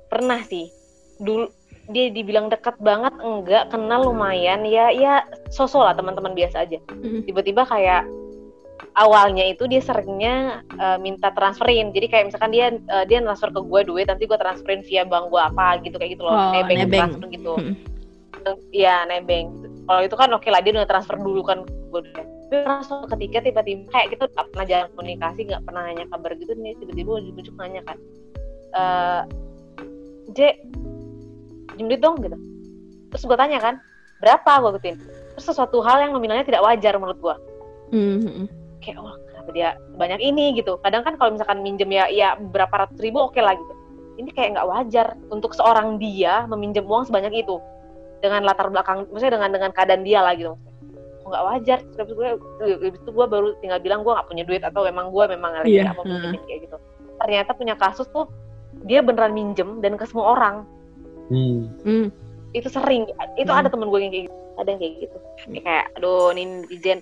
pernah sih dulu dia dibilang dekat banget enggak kenal lumayan ya ya sosok lah teman-teman biasa aja Mm. tiba-tiba kayak awalnya itu dia seringnya eh, minta transferin jadi kayak misalkan dia eh, dia transfer ke gue duit nanti gue transferin via bank gue apa gitu kayak gitu loh Oh, nebeng, nebeng. transfer gitu Mm. Iya nebeng. gitu. Kalau itu kan oke lah dia udah transfer dulu kan gue. Tapi suatu ketika tiba-tiba kayak kita nggak pernah jalan komunikasi, nggak pernah nanya kabar gitu nih tiba-tiba ujuk-ujuk nanya kan, eh J, pinjem duit dong gitu. Terus gue tanya kan, berapa gue gituin. Terus sesuatu hal yang nominalnya tidak wajar menurut gue. Mm. Kayak wah kenapa dia banyak ini gitu. Kadang kan kalau misalkan minjem ya ya berapa ratus ribu oke lah gitu. Ini kayak nggak wajar untuk seorang dia meminjam uang sebanyak itu dengan latar belakang, maksudnya dengan dengan keadaan dia lah gitu. Nggak wajar? Terus gue, habis itu gue baru tinggal bilang gue nggak punya duit atau memang gue memang lagi nggak mau pinjemin kayak gitu. Ternyata punya kasus tuh dia beneran minjem dan ke semua orang Hmm. Mm. itu sering itu Hmm. ada temen gue yang kayak gitu ada yang kayak gitu Kayak kayak aduh ini netizen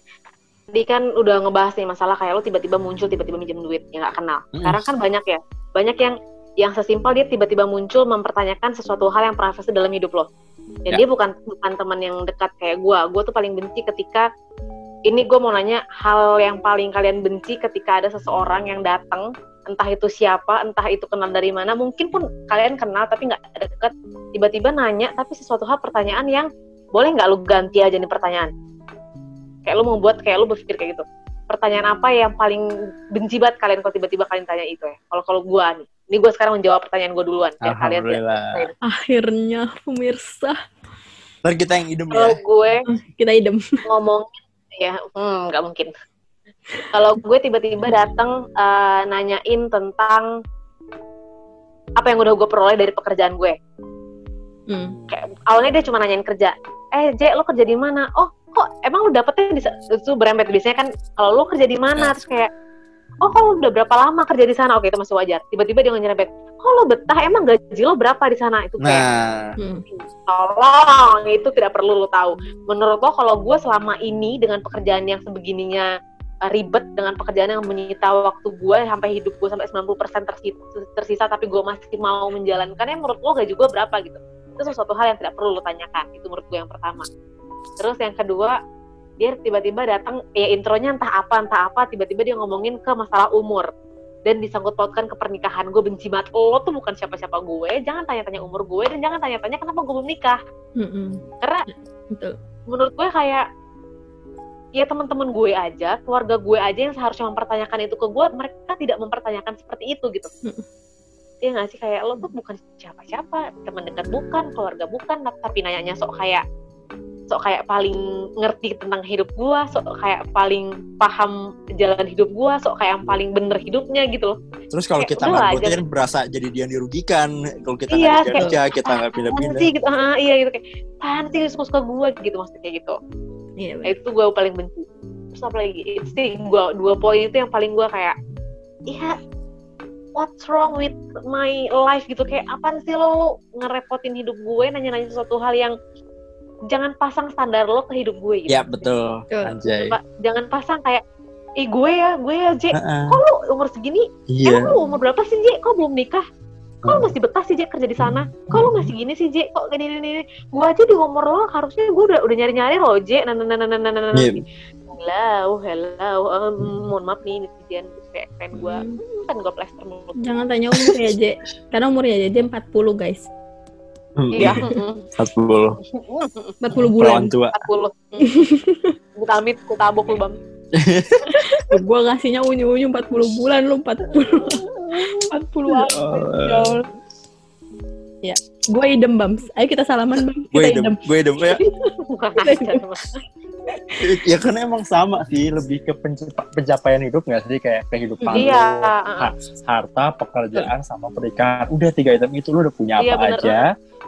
dia kan udah ngebahas nih masalah kayak lo tiba-tiba muncul tiba-tiba minjem duit yang nggak kenal. Sekarang kan banyak ya. Banyak yang yang sesimpel dia tiba-tiba muncul mempertanyakan sesuatu hal yang privasi dalam hidup lo. Dan Ya. dia bukan bukan teman yang dekat kayak gue gue tuh paling benci ketika ini gue mau nanya hal yang paling kalian benci ketika ada seseorang yang datang entah itu siapa entah itu kenal dari mana mungkin pun kalian kenal tapi nggak deket tiba-tiba nanya tapi sesuatu hal pertanyaan yang boleh nggak lu ganti aja nih pertanyaan kayak lu mau buat kayak lu berpikir kayak gitu. Pertanyaan apa yang paling benci banget kalian kalau tiba-tiba kalian tanya itu ya? Kalau kalau gua nih. Ini gua sekarang menjawab pertanyaan gua duluan biar kalian Alhamdulillah. akhirnya pemirsa. Ntar kita yang idem kalau ya. gue kita idem. ngomong ya hmm, nggak mungkin. Kalau gue tiba-tiba datang eh, nanyain tentang apa yang udah gue peroleh dari pekerjaan gue. Mm. kayak awalnya dia cuma nanyain kerja eh J lo kerja di mana? Oh kok emang lu dapetnya di itu berempet biasanya kan kalau lo kerja di mana? Terus kayak oh kok lu udah berapa lama kerja di sana? Oke itu masih wajar. Tiba-tiba dia nyerempet kok lo betah? Emang gaji lo berapa di sana? Itu kayak Nah, Mm. tolong. Itu tidak perlu lo tahu. Menurut lo kalau gue selama ini dengan pekerjaan yang sebegininya uh, ribet dengan pekerjaan yang menyita waktu gue sampai hidup gue sampai 90% tersisa, tersisa tapi gue masih mau menjalankannya menurut lo gaji gue berapa gitu itu sesuatu hal yang tidak perlu lo tanyakan. Itu menurut gue yang pertama. Terus yang kedua dia tiba-tiba datang ya intronya entah apa entah apa tiba-tiba dia ngomongin ke masalah umur. Dan disangkut pautkan ke pernikahan gue benci banget. Lo tuh bukan siapa-siapa gue. Jangan tanya-tanya umur gue dan jangan tanya-tanya kenapa gue belum nikah. Mm-mm. karena Betul. menurut gue kayak ya teman-teman gue aja keluarga gue aja yang seharusnya mempertanyakan itu ke gue mereka tidak mempertanyakan seperti itu gitu. Mm. Iya nggak sih? Kayak lo tuh bukan siapa-siapa teman dekat bukan keluarga bukan tapi nanyanya sok kayak sok kayak paling ngerti tentang hidup gue sok kayak paling paham jalan hidup gue sok kayak yang paling bener hidupnya gitu loh. Terus kalau kita nggak kan berasa jadi dia yang dirugikan. Kalau kita Iya, nggak kayak- kerja, kita nggak pindah-pindah. sih gitu? Ah, iya gitu. Kayak apaan sih suka-suka gue gitu maksudnya kayak gitu. Iya, Nah, itu gue paling benci. Terus apa lagi? Itu sih gua dua poin itu yang paling gue kayak ya what's wrong with my life gitu kayak apa sih lo ngerepotin hidup gue nanya-nanya sesuatu hal yang jangan pasang standar lo ke hidup gue gitu Ya betul, Betul. anjay. Pak, jangan pasang kayak ih gue ya gue ya J Heeh. kok lo umur segini Iya. emang lo umur berapa sih J kok belum nikah kok lu masih betah sih J kerja di sana kok lu masih gini sih J kok gini gini, gini. gua aja di umur lo harusnya gua udah udah nyari nyari lo J nah nah nah nah nah nah nah Iya. hello hello um, mohon maaf nih netizen kayak fan gua Hmm. hmm, kan gua plaster mulut Jangan tanya umur ya, Je. Karena umurnya Jeje 40, guys. iya mm, Satu puluh. 40 bulan. Perawan tua. 40 Gue tamit, gue tabok lu bang Gue ngasihnya unyu-unyu 40 bulan, lu 40. 40 apa? Ya Allah. Ya, gue idem, Bams. Ayo kita salaman, Bam. Gue Kita idem, idem. gue idem ya. Ya karena emang sama sih, lebih ke pencapa- pencapaian hidup nggak sih kayak kehidupan Iya ha- harta, pekerjaan, sama pernikahan. Udah tiga item itu lu udah punya apa Iya, bener. aja.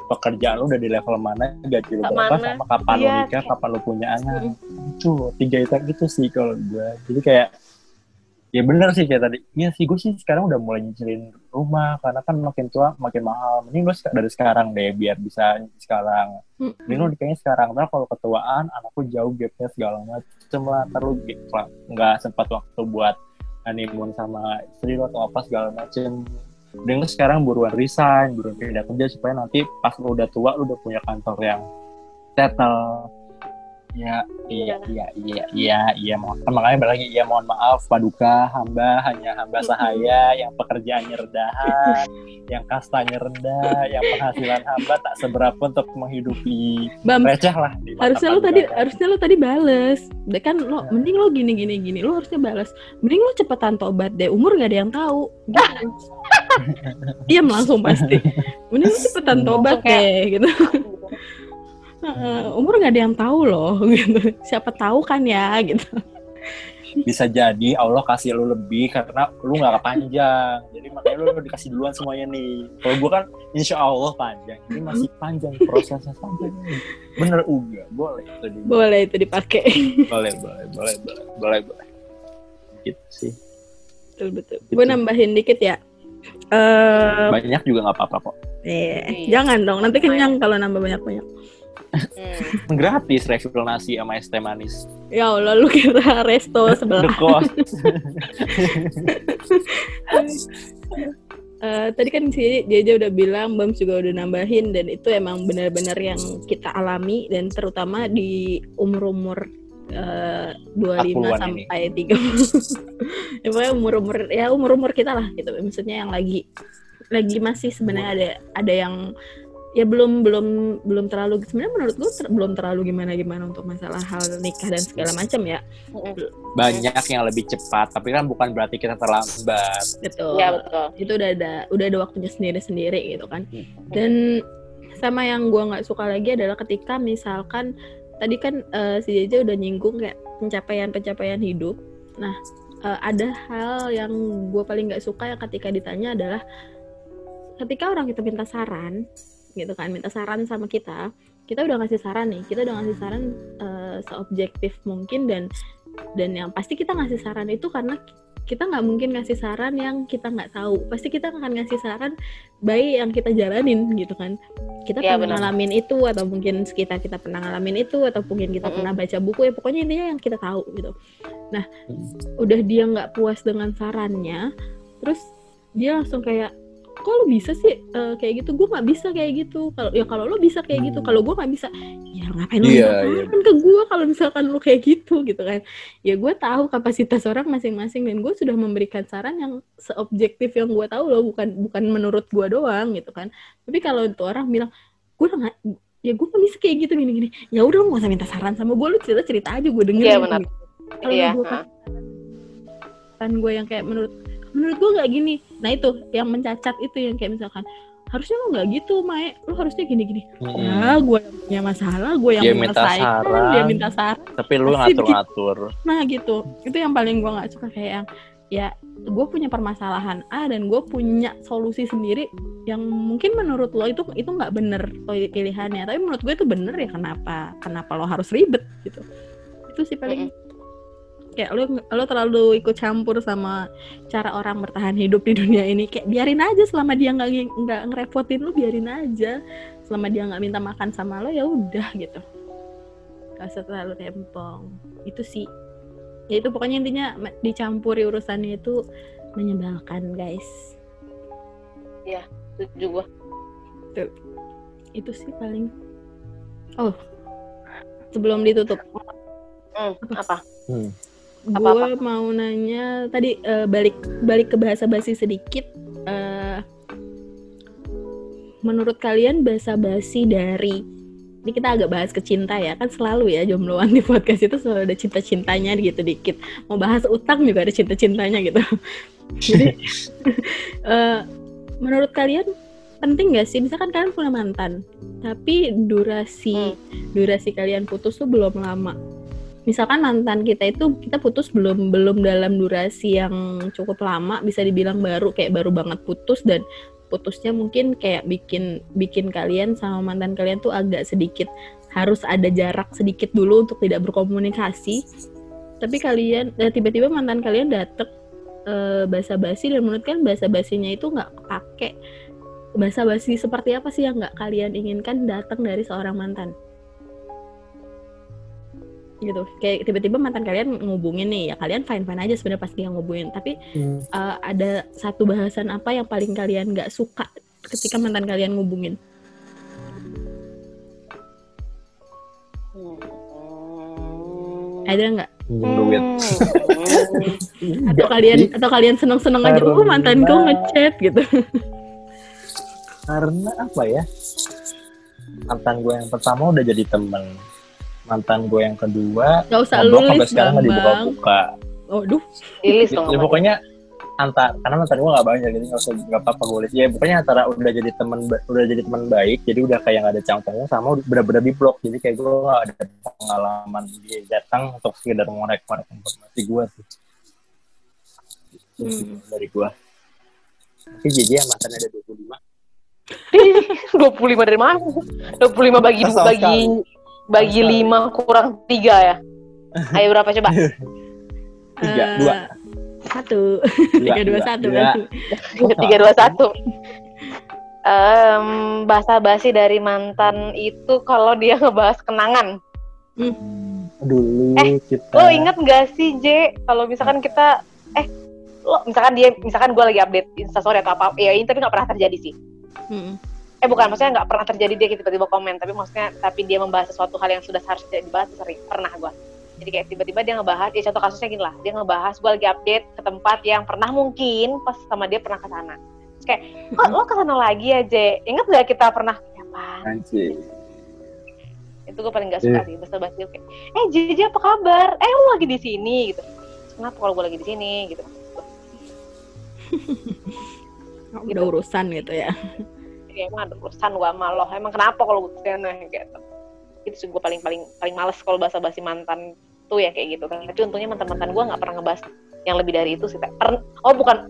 Pekerjaan lu udah di level mana, gaji lu Ke berapa, sama kapan Iya, nikah, kayak- kapan lu punya anak. Itu tiga item itu sih kalau gue. Jadi kayak ya bener sih kayak tadi. Iya sih gue sih sekarang udah mulai nyicilin rumah karena kan makin tua makin mahal. Mending gue dari sekarang deh biar bisa sekarang. Mending lu nikahnya sekarang. Ntar kalau ketuaan anakku jauh gapnya segala macem lah. Ntar lu ge- nggak sempat waktu buat honeymoon sama istri lo atau apa segala macem. Mending lu sekarang buruan resign, buruan pindah kerja supaya nanti pas lu udah tua lu udah punya kantor yang settle. Ya, iya, iya, iya, iya, iya, mohon, makanya balik lagi, iya mohon maaf, paduka, hamba, hanya hamba sahaya, yang pekerjaannya rendahan, yang kastanya rendah, yang penghasilan hamba tak seberapa untuk menghidupi Bam, receh lah. harusnya lu paduka tadi kan. harusnya lu tadi bales. Deh kan lo mending lo gini gini gini lo harusnya balas mending lo cepetan tobat deh umur gak ada yang tahu. Gitu. diam langsung pasti. Mending lo cepetan tobat Langsung kayak- deh gitu Heeh, umur gak ada yang tahu loh gitu. Siapa tahu kan ya gitu. Bisa jadi Allah kasih lu lebih karena lu nggak kepanjang jadi makanya lu udah dikasih duluan semuanya nih. Kalau gua kan insya Allah panjang. Ini masih panjang prosesnya nih bener uga boleh itu di- boleh itu dipakai. Boleh boleh boleh boleh boleh boleh. Gitu sih. Betul betul. Gitu. gue nambahin dikit ya. Eh banyak juga nggak apa-apa kok. Eh, Iya. jangan dong. Nanti kenyang kalau nambah banyak banyak Hmm. gratis refill nasi sama es teh manis ya allah lu kira resto sebelah the cost Eh, tadi kan si Jeja udah bilang, Bams juga udah nambahin dan itu emang benar-benar yang kita alami dan terutama di umur-umur eh, 25 40-an ini. sampai 30. ya pokoknya umur-umur ya umur-umur kita lah gitu. Maksudnya yang lagi lagi masih sebenarnya ada ada yang ya belum belum belum terlalu sebenarnya menurut gue ter- belum terlalu gimana gimana untuk masalah hal nikah dan segala macam ya. Banyak yang lebih cepat tapi kan bukan berarti kita terlambat. Gitu Iya betul. itu udah ada udah ada waktunya sendiri sendiri gitu kan. Dan sama yang gua nggak suka lagi adalah ketika misalkan tadi kan eh, si Jeja udah nyinggung kayak pencapaian pencapaian hidup. Nah eh, ada hal yang gue paling nggak suka yang ketika ditanya adalah ketika orang itu minta saran gitu kan minta saran sama kita kita udah ngasih saran nih kita udah ngasih saran eh, seobjektif mungkin dan dan yang pasti kita ngasih saran itu karena kita nggak mungkin ngasih saran yang kita nggak tahu pasti kita akan ngasih saran baik yang kita jalanin gitu kan kita Iya, pernah benar. ngalamin itu atau mungkin sekitar kita pernah ngalamin itu atau mungkin kita Mm-mm. pernah baca buku ya pokoknya intinya yang kita tahu gitu nah udah dia nggak puas dengan sarannya terus dia langsung kayak kok lu bisa sih eh, kayak gitu gue nggak bisa kayak gitu kalau ya kalau lo bisa kayak gitu kalau gue nggak bisa ya ngapain lu minta iya. saran ke gue kalau misalkan lu kayak gitu gitu kan ya gue tahu kapasitas orang masing-masing dan gue sudah memberikan saran yang seobjektif yang gue tahu loh bukan bukan menurut gue doang gitu kan tapi kalau itu orang bilang gue udah nggak ya gue nggak bisa kayak gitu gini gini ya udah lu nggak usah minta saran sama gue lu cerita cerita aja gue dengerin Iya, benar. kalau Iya, gue heeh. kan gue yang kayak menurut menurut gue nggak gini. Nah itu yang mencacat itu yang kayak misalkan harusnya lo nggak gitu Mae. Lo harusnya gini gini ya gue yang punya masalah gue yang Dia minta saran. dia minta saran. tapi lu Pasti ngatur-ngatur. Nah gitu. Itu yang paling gue nggak suka kayak yang ya gue punya permasalahan A dan gue punya solusi sendiri yang mungkin menurut lo itu itu nggak bener pilihannya. Tapi menurut gue itu bener ya kenapa? Kenapa lo harus ribet gitu. Itu sih paling kayak lo lo terlalu ikut campur sama cara orang bertahan hidup di dunia ini kayak biarin aja selama dia nggak nggak ngerepotin lo biarin aja. Selama dia nggak minta makan sama lo ya udah gitu. Gak usah terlalu rempong. Itu sih. Ya itu pokoknya intinya dicampuri urusannya itu menyebalkan guys. Setuju gua. Itu sih paling. Oh, sebelum ditutup, hmm, apa? Hmm. Gue mau nanya tadi eh, balik balik ke bahasa basi sedikit. eh, menurut kalian bahasa basi dari ini kita agak bahas ke cinta ya kan selalu ya jombloan di podcast itu selalu ada cinta cintanya gitu dikit. Mau bahas utang juga ada cinta cintanya gitu. Jadi eh, menurut kalian penting gak sih? Misalkan kalian punya mantan tapi durasi durasi kalian putus tuh belum lama misalkan mantan kita itu kita putus belum belum dalam durasi yang cukup lama bisa dibilang baru kayak baru banget putus dan putusnya mungkin kayak bikin bikin kalian sama mantan kalian tuh agak sedikit harus ada jarak sedikit dulu untuk tidak berkomunikasi. Tapi kalian eh, tiba-tiba mantan kalian dateng eh, basa-basi dan menurut kan basa-basinya itu nggak kepake. Basa-basi seperti apa sih yang nggak kalian inginkan datang dari seorang mantan gitu kayak tiba-tiba mantan kalian ngubungin nih ya kalian fine fine aja sebenarnya pas dia ngubungin tapi Hmm. eh, ada satu bahasan apa yang paling kalian nggak suka ketika mantan kalian ngubungin ada nggak duit. Hmm. atau kalian atau kalian seneng seneng aja oh mantanku ngechat gitu Karena apa ya? Mantan gue yang pertama udah jadi temen. Mantan gue yang kedua nggak usah lu sampai sekarang nggak bang dibuka-buka. oh duh Rilis Ya, dong. ya pokoknya antar karena mantan gue nggak banyak jadi nggak usah nggak apa-apa gue list. Ya pokoknya antara udah jadi teman udah jadi teman baik jadi udah kayak nggak ada canggung sama udah bener-bener di blok jadi kayak gue nggak ada pengalaman dia datang untuk sekedar ngorek-ngorek informasi gue sih. Hmm. dari gue. Tapi JJ yang mantannya ada 25 25 dari mana? 25 bagi Kesal bagi bagi. 5 kurang 3 ya. Ayo berapa coba? tiga Eh, dua satu tiga dua satu Tiga dua satu. Em, bahasa basi dari mantan itu kalau dia ngebahas kenangan. Hmm, dulu Eh, kita Lo inget gak sih J kalau misalkan kita eh lo misalkan dia misalkan gue lagi update instastory atau apa ya ini tapi nggak pernah terjadi sih Mm-mm. Eh bukan maksudnya nggak pernah terjadi dia tiba-tiba komen tapi maksudnya tapi dia membahas sesuatu hal yang sudah seharusnya dibahas sering pernah gue jadi kayak tiba-tiba dia ngebahas ya contoh kasusnya gini lah dia ngebahas gue lagi update ke tempat yang pernah mungkin pas sama dia pernah ke sana. Kayak kok lo ke sana lagi ya J? Inget gak kita pernah? Ya anjir. Itu gue paling gak suka sih bahasa basi kayak eh Jiji apa kabar? Eh lo lagi di sini gitu. Kenapa kalau gue lagi di sini? gitu. Udah urusan gitu ya ya emang ada urusan gue sama lo. Emang kenapa kalau gue ke sana gitu. Itu sih gue paling paling paling males kalau bahasa basi mantan tuh ya kayak gitu kan. Tapi untungnya mantan mantan gue nggak pernah ngebahas yang lebih dari itu sih. Per- oh bukan.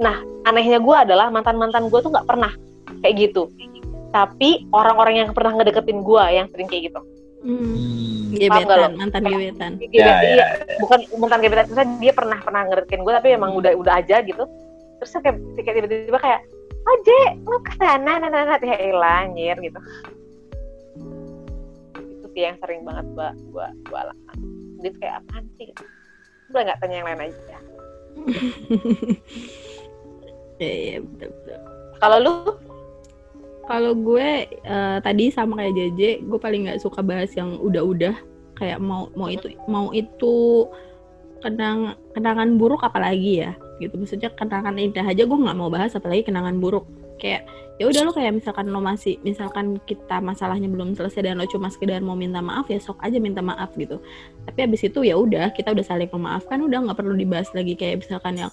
Nah anehnya gue adalah mantan mantan gue tuh nggak pernah kayak gitu. Tapi orang-orang yang pernah ngedeketin gue yang sering kayak gitu. Hmm. Gebetan mantan gebetan. Gebetan, Ya, ya, iya. bukan mantan gebetan. Misalnya dia pernah pernah ngedeketin gue tapi emang udah udah aja gitu. Terus kayak kayak tiba-tiba kayak oh J lu ke sana nah ya elah anjir gitu. Itu sih yang sering banget gua gua gua dia tuh kayak apaan sih? Gitu. udah nggak tanya yang lain aja. Iya, iya, betul, betul. kalau lu? Kalau gue eh, tadi sama kayak JJ, gue paling nggak suka bahas yang udah-udah. Kayak mau mau itu mau itu kenang kenangan buruk apalagi ya gitu. Maksudnya kenangan indah aja gue nggak mau bahas apalagi kenangan buruk. Kayak ya udah lo kayak misalkan lo masih misalkan kita masalahnya belum selesai dan lo cuma sekedar mau minta maaf ya sok aja minta maaf gitu. Tapi abis itu ya udah kita udah saling memaafkan udah nggak perlu dibahas lagi kayak misalkan yang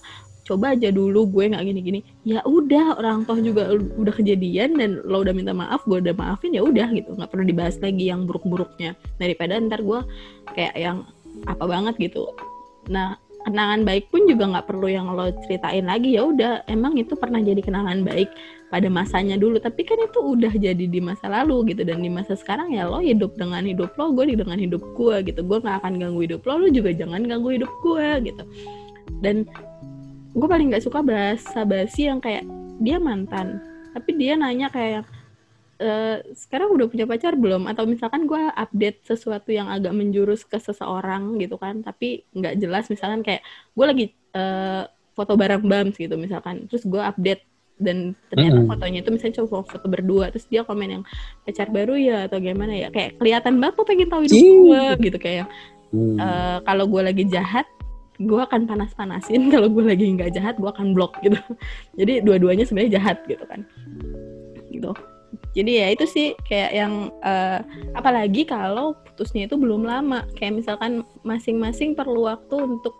coba aja dulu gue nggak gini-gini. Ya udah orang toh juga udah kejadian dan lo udah minta maaf gue udah maafin ya udah gitu. Nggak perlu dibahas lagi yang buruk-buruknya. Daripada ntar gue kayak yang apa banget gitu. Nah kenangan baik pun juga nggak perlu yang lo ceritain lagi. Ya udah emang itu pernah jadi kenangan baik pada masanya dulu. Tapi kan itu udah jadi di masa lalu gitu. Dan di masa sekarang ya lo hidup dengan hidup lo gue dengan hidup gue gitu. Gue nggak akan ganggu hidup lo lo juga jangan ganggu hidup gue gitu. Dan gue paling nggak suka bahasa basi yang kayak dia mantan tapi dia nanya kayak "Eh, sekarang udah punya pacar belum? Atau misalkan gue update sesuatu yang agak menjurus ke seseorang gitu kan tapi nggak jelas. Misalkan kayak gue lagi eh, foto bareng bams gitu misalkan. Terus gue update dan ternyata Mm-mm. fotonya itu misalnya cuma foto berdua terus dia komen yang pacar baru ya? Atau gimana ya? Kayak kelihatan banget tuh pengen tahu hidup gue gitu kayak Hmm. eh, kalau gue lagi jahat gue akan panas-panasin. Kalau gue lagi nggak jahat gue akan blok gitu. Jadi dua-duanya sebenarnya jahat gitu kan. Gitu jadi ya itu sih kayak yang eh, apalagi kalau putusnya itu belum lama. Kayak misalkan masing-masing perlu waktu untuk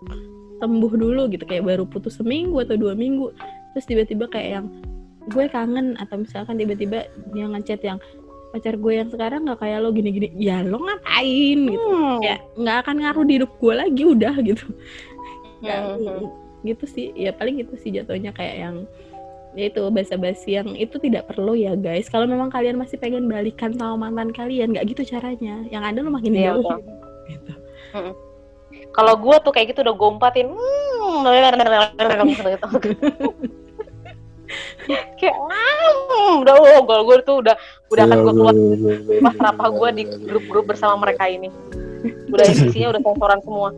sembuh dulu gitu. Kayak baru putus seminggu atau dua minggu. Terus tiba-tiba kayak yang gue kangen atau misalkan tiba-tiba dia ngechat yang pacar gue yang sekarang nggak kayak lo gini-gini. Ya lo ngapain gitu. Hmm. ya nggak akan ngaruh di hidup gue lagi udah gitu. Ya, Hmm. gitu sih. Ya paling gitu sih jatuhnya kayak yang ya itu basa-basi yang itu tidak perlu ya guys kalau memang kalian masih pengen balikan sama mantan kalian nggak gitu caranya yang ada lo makin Iya, jauh betul. gitu. Kalau gue tuh kayak gitu udah gue umpatin. Hmm, kayak hmm, udah oh, gue tuh udah udah akan gue keluar pas kenapa gue di grup-grup bersama mereka ini. Udah isinya udah sensoran semua.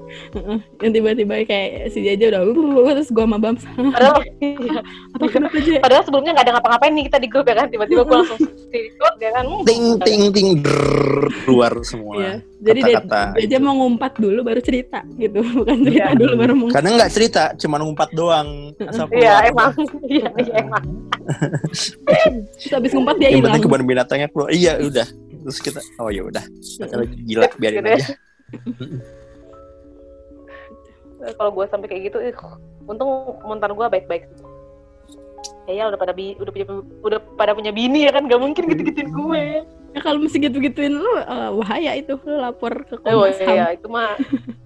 yang tiba-tiba kayak si Jaja udah "Uh, terus gue sama Bams Padahal, iya. apa kenapa aja padahal sebelumnya nggak ada ngapa-ngapain nih kita di grup ya kan. Tiba-tiba gue langsung ikut ya kan. Hmm, ting ting ting keluar semua Iya. Jadi dia, Kata-kata Jaja mau ngumpat dulu baru cerita gitu bukan cerita Iya. dulu baru mau kadang nggak cerita cuma ngumpat doang asal Iya keluar. emang. Iya iya emang. terus habis ngumpat dia yang hilang penting kebun binatangnya keluar iya udah terus kita oh ya udah. Lagi gila biarin ya. aja. Kalau gue sampai kayak gitu, ih, untung mantan gue baik-baik. Kayaknya udah pada bi udah punya udah pada punya bini ya kan, gak mungkin gitu-gituin gue. ya kalau mesti gitu-gituin lu eh, bahaya itu lu lapor ke Oh Komnas HAM. iya, itu mah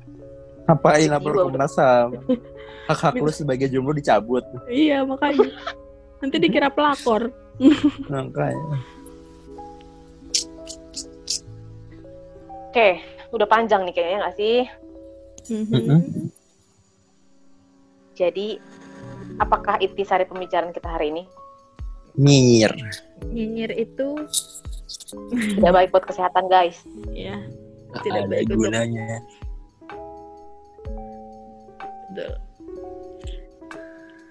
ngapain lapor Jiwa. Komnas HAM? Hak hak lu sebagai jomblo dicabut. Iya makanya. Nanti dikira pelakor makanya Oke, udah panjang nih kayaknya nggak sih? Mhm. Jadi, apakah intisari pembicaraan kita hari ini nyinyir nyinyir itu tidak baik buat kesehatan guys? ya Nggak Tidak ada baik gunanya betul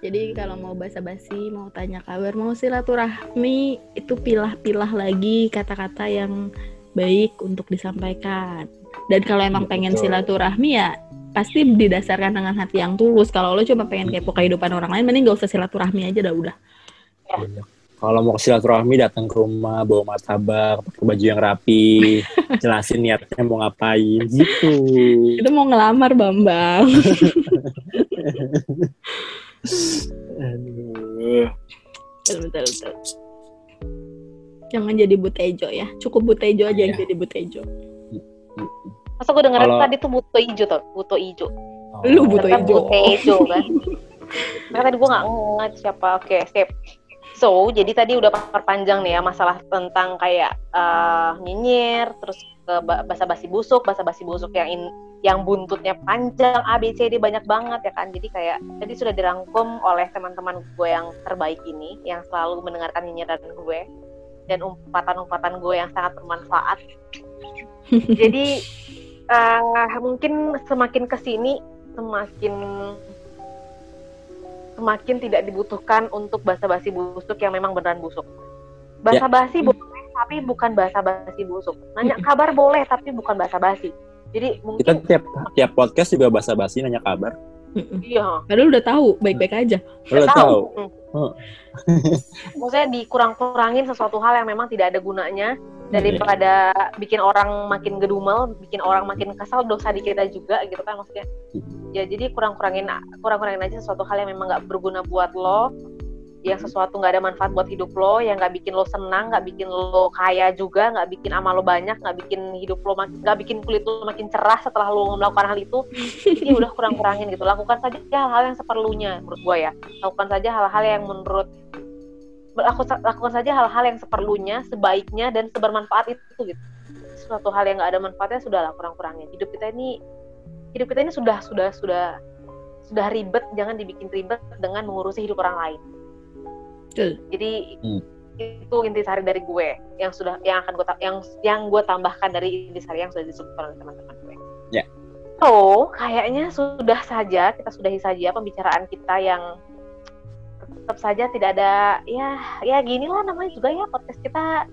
jadi kalau mau basa-basi mau tanya kabar mau silaturahmi itu pilah-pilah lagi kata-kata yang baik untuk disampaikan dan kalau emang Iya, pengen betul. silaturahmi ya pasti didasarkan dengan hati yang tulus kalau lo cuma pengen kepo kehidupan orang lain mending gak usah silaturahmi aja dah udah Kalau mau silaturahmi datang ke rumah bawa martabak, pakai baju yang rapi, jelasin niatnya mau ngapain gitu. itu mau ngelamar bambang Aduh. betul betul betul jangan jadi butejo ya cukup butejo aja yang Iya. jadi butejo Masa gue dengerin Kalau- tadi tuh buto ijo tuh, buto ijo. Lu buto ijo. buto ijo kan. Karena tadi gue nggak ngat siapa. Oke, sip. So, jadi tadi udah perpanjang nih ya masalah tentang kayak eh, nyinyir, terus ke ba- basa-basi busuk, basa-basi busuk yang in, yang buntutnya panjang, A, B, C, D banyak banget ya kan. Jadi kayak tadi sudah dirangkum oleh teman-teman gue yang terbaik ini, yang selalu mendengarkan nyinyiran gue dan umpatan-umpatan gue yang sangat bermanfaat. Jadi eh, mungkin semakin ke sini semakin semakin tidak dibutuhkan untuk basa-basi busuk yang memang beneran busuk. Basa-basi boleh tapi bukan basa-basi busuk. Nanya kabar boleh tapi bukan basa-basi. Jadi Kita mungkin tiap tiap podcast juga basa-basi nanya kabar. Iya, Padahal udah tahu baik-baik aja. Lu udah tahu. Hmm. Maksudnya dikurang-kurangin sesuatu hal yang memang tidak ada gunanya. Daripada bikin orang makin gedumel, bikin orang makin kesal dosa di kita juga gitu kan maksudnya. Ya jadi kurang-kurangin kurang-kurangin aja sesuatu hal yang memang nggak berguna buat lo, yang sesuatu nggak ada manfaat buat hidup lo, yang nggak bikin lo senang, nggak bikin lo kaya juga, nggak bikin amal lo banyak, nggak bikin hidup lo nggak bikin kulit lo makin cerah setelah lo melakukan hal itu. Jadi udah kurang-kurangin gitu. Lakukan saja hal-hal yang seperlunya menurut gua ya. Lakukan saja hal-hal yang menurut lakukan, lakukan saja hal-hal yang seperlunya, sebaiknya dan sebermanfaat itu gitu. Suatu hal yang nggak ada manfaatnya sudahlah kurang-kurangin. Hidup kita ini hidup kita ini sudah sudah sudah sudah ribet, jangan dibikin ribet dengan mengurusi hidup orang lain. Betul. Jadi Hmm. itu intisari dari gue yang sudah yang akan gue yang yang gue tambahkan dari intisari yang sudah disebutkan oleh teman-teman gue. Ya. So, kayaknya sudah saja kita sudahi saja pembicaraan kita yang tetap saja tidak ada ya ya gini lah namanya juga ya podcast kita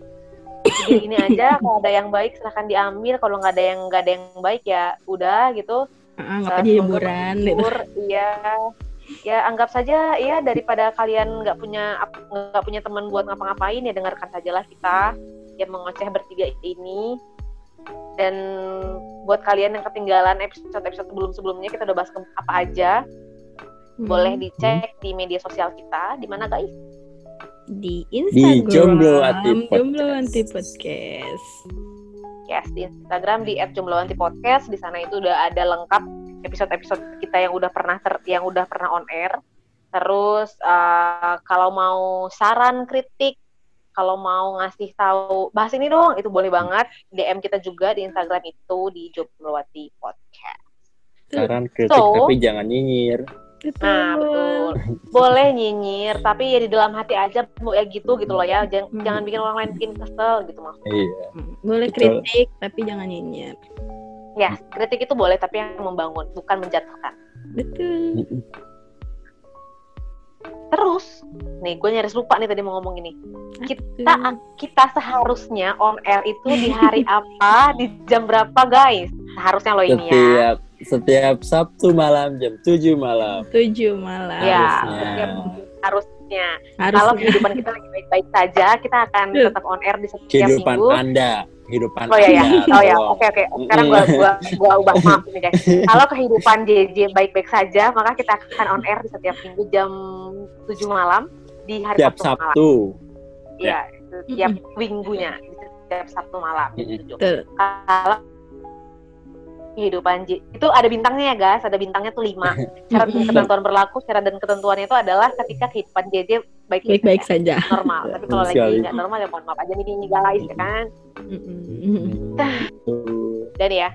gini, aja kalau ada yang baik silahkan diambil kalau nggak ada yang nggak ada yang baik ya udah gitu Uh, apa semoga hiburan gitu. menghibur, iya ya anggap saja ya daripada kalian nggak punya nggak punya teman buat ngapa-ngapain ya dengarkan sajalah kita yang mengoceh bertiga ini dan buat kalian yang ketinggalan episode-episode sebelum-sebelumnya kita udah bahas ke- apa aja Hmm. boleh dicek di media sosial kita di mana guys di Instagram Jomblo Anti Podcast. Jomblo Anti Podcast. yes di Instagram di @jombloantipodcast di sana itu udah ada lengkap episode-episode kita yang udah pernah ter yang udah pernah on air terus eh, kalau mau saran kritik kalau mau ngasih tahu bahas ini dong itu boleh banget DM kita juga di Instagram itu di Jombloati Podcast Saran kritik So- tapi jangan nyinyir. nah betul boleh nyinyir tapi ya di dalam hati aja mau ya gitu gitu loh ya jangan, Hmm. jangan bikin orang lain bikin kesel gitu maksudnya Iya. Hmm, Boleh Betul. kritik tapi jangan nyinyir. Ya kritik itu boleh tapi yang membangun bukan menjatuhkan Betul. Terus, nih gue nyaris lupa nih tadi mau ngomong ini. Kita kita seharusnya on air itu di hari apa, di jam berapa guys? Seharusnya lo ini ya. Setiap setiap Sabtu malam jam 7 malam. tujuh malam. Ya, Harusnya. setiap harusnya. Harus Kalau kehidupan kita lagi baik-baik saja, kita akan tetap on air di setiap Kehidupan minggu. Anda, kehidupan Oh ya ya, Anda. oh ya, tolong. oke oke. Sekarang gua gua gua ubah maaf nih guys. Kalau kehidupan JJ baik-baik saja, maka kita akan on air di setiap minggu jam 7 malam di hari Setiap Sabtu malam. Sabtu. Iya, setiap minggunya, setiap Sabtu malam jam Mm-mm. 7. Betul. Kalau kehidupan J- itu ada bintangnya ya guys, ada bintangnya tuh lima. Syarat dan ketentuan berlaku, syarat dan ketentuannya itu adalah ketika kehidupan JJ baik-baik saja, normal. Tapi kalau lagi nggak normal ya mohon maaf aja nih nih guys ya kan. Mm-mm. Tuh. Dan ya,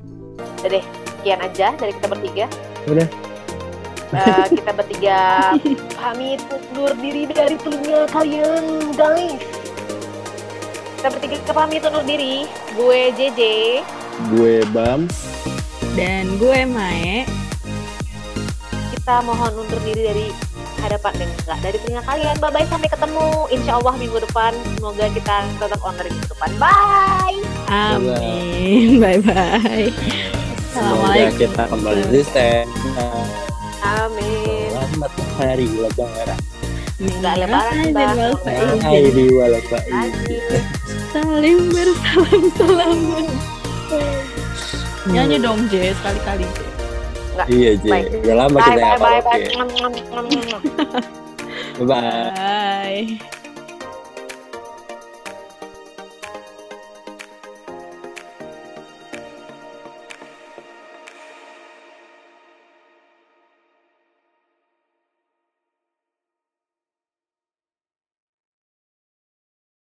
udah deh sekian aja dari kita bertiga. Udah. Eh, kita bertiga pamit undur diri dari telinga kalian guys. Kita bertiga pamit undur diri. Gue JJ. Gue Bam. Dan gue Mae. kita mohon undur diri dari hadapan dan enggak dari telinga kalian. Bye bye sampai ketemu. Insya Allah minggu depan. Semoga kita tetap on dari minggu depan. Bye. Amin. Bye bye. Semoga Assalamualaikum. kita kembali konsisten. Amin. Selamat hari lebaran. Nggak lebaran, Mbak. Hai di walafaizin. Lagi. Salim bersalam salaman. Nyanyi dong J sekali-kali J. Iya, J. Bye. Udah lama Bye kita bye nggak bye bye. mwah, mwah. Bye-bye. Bye.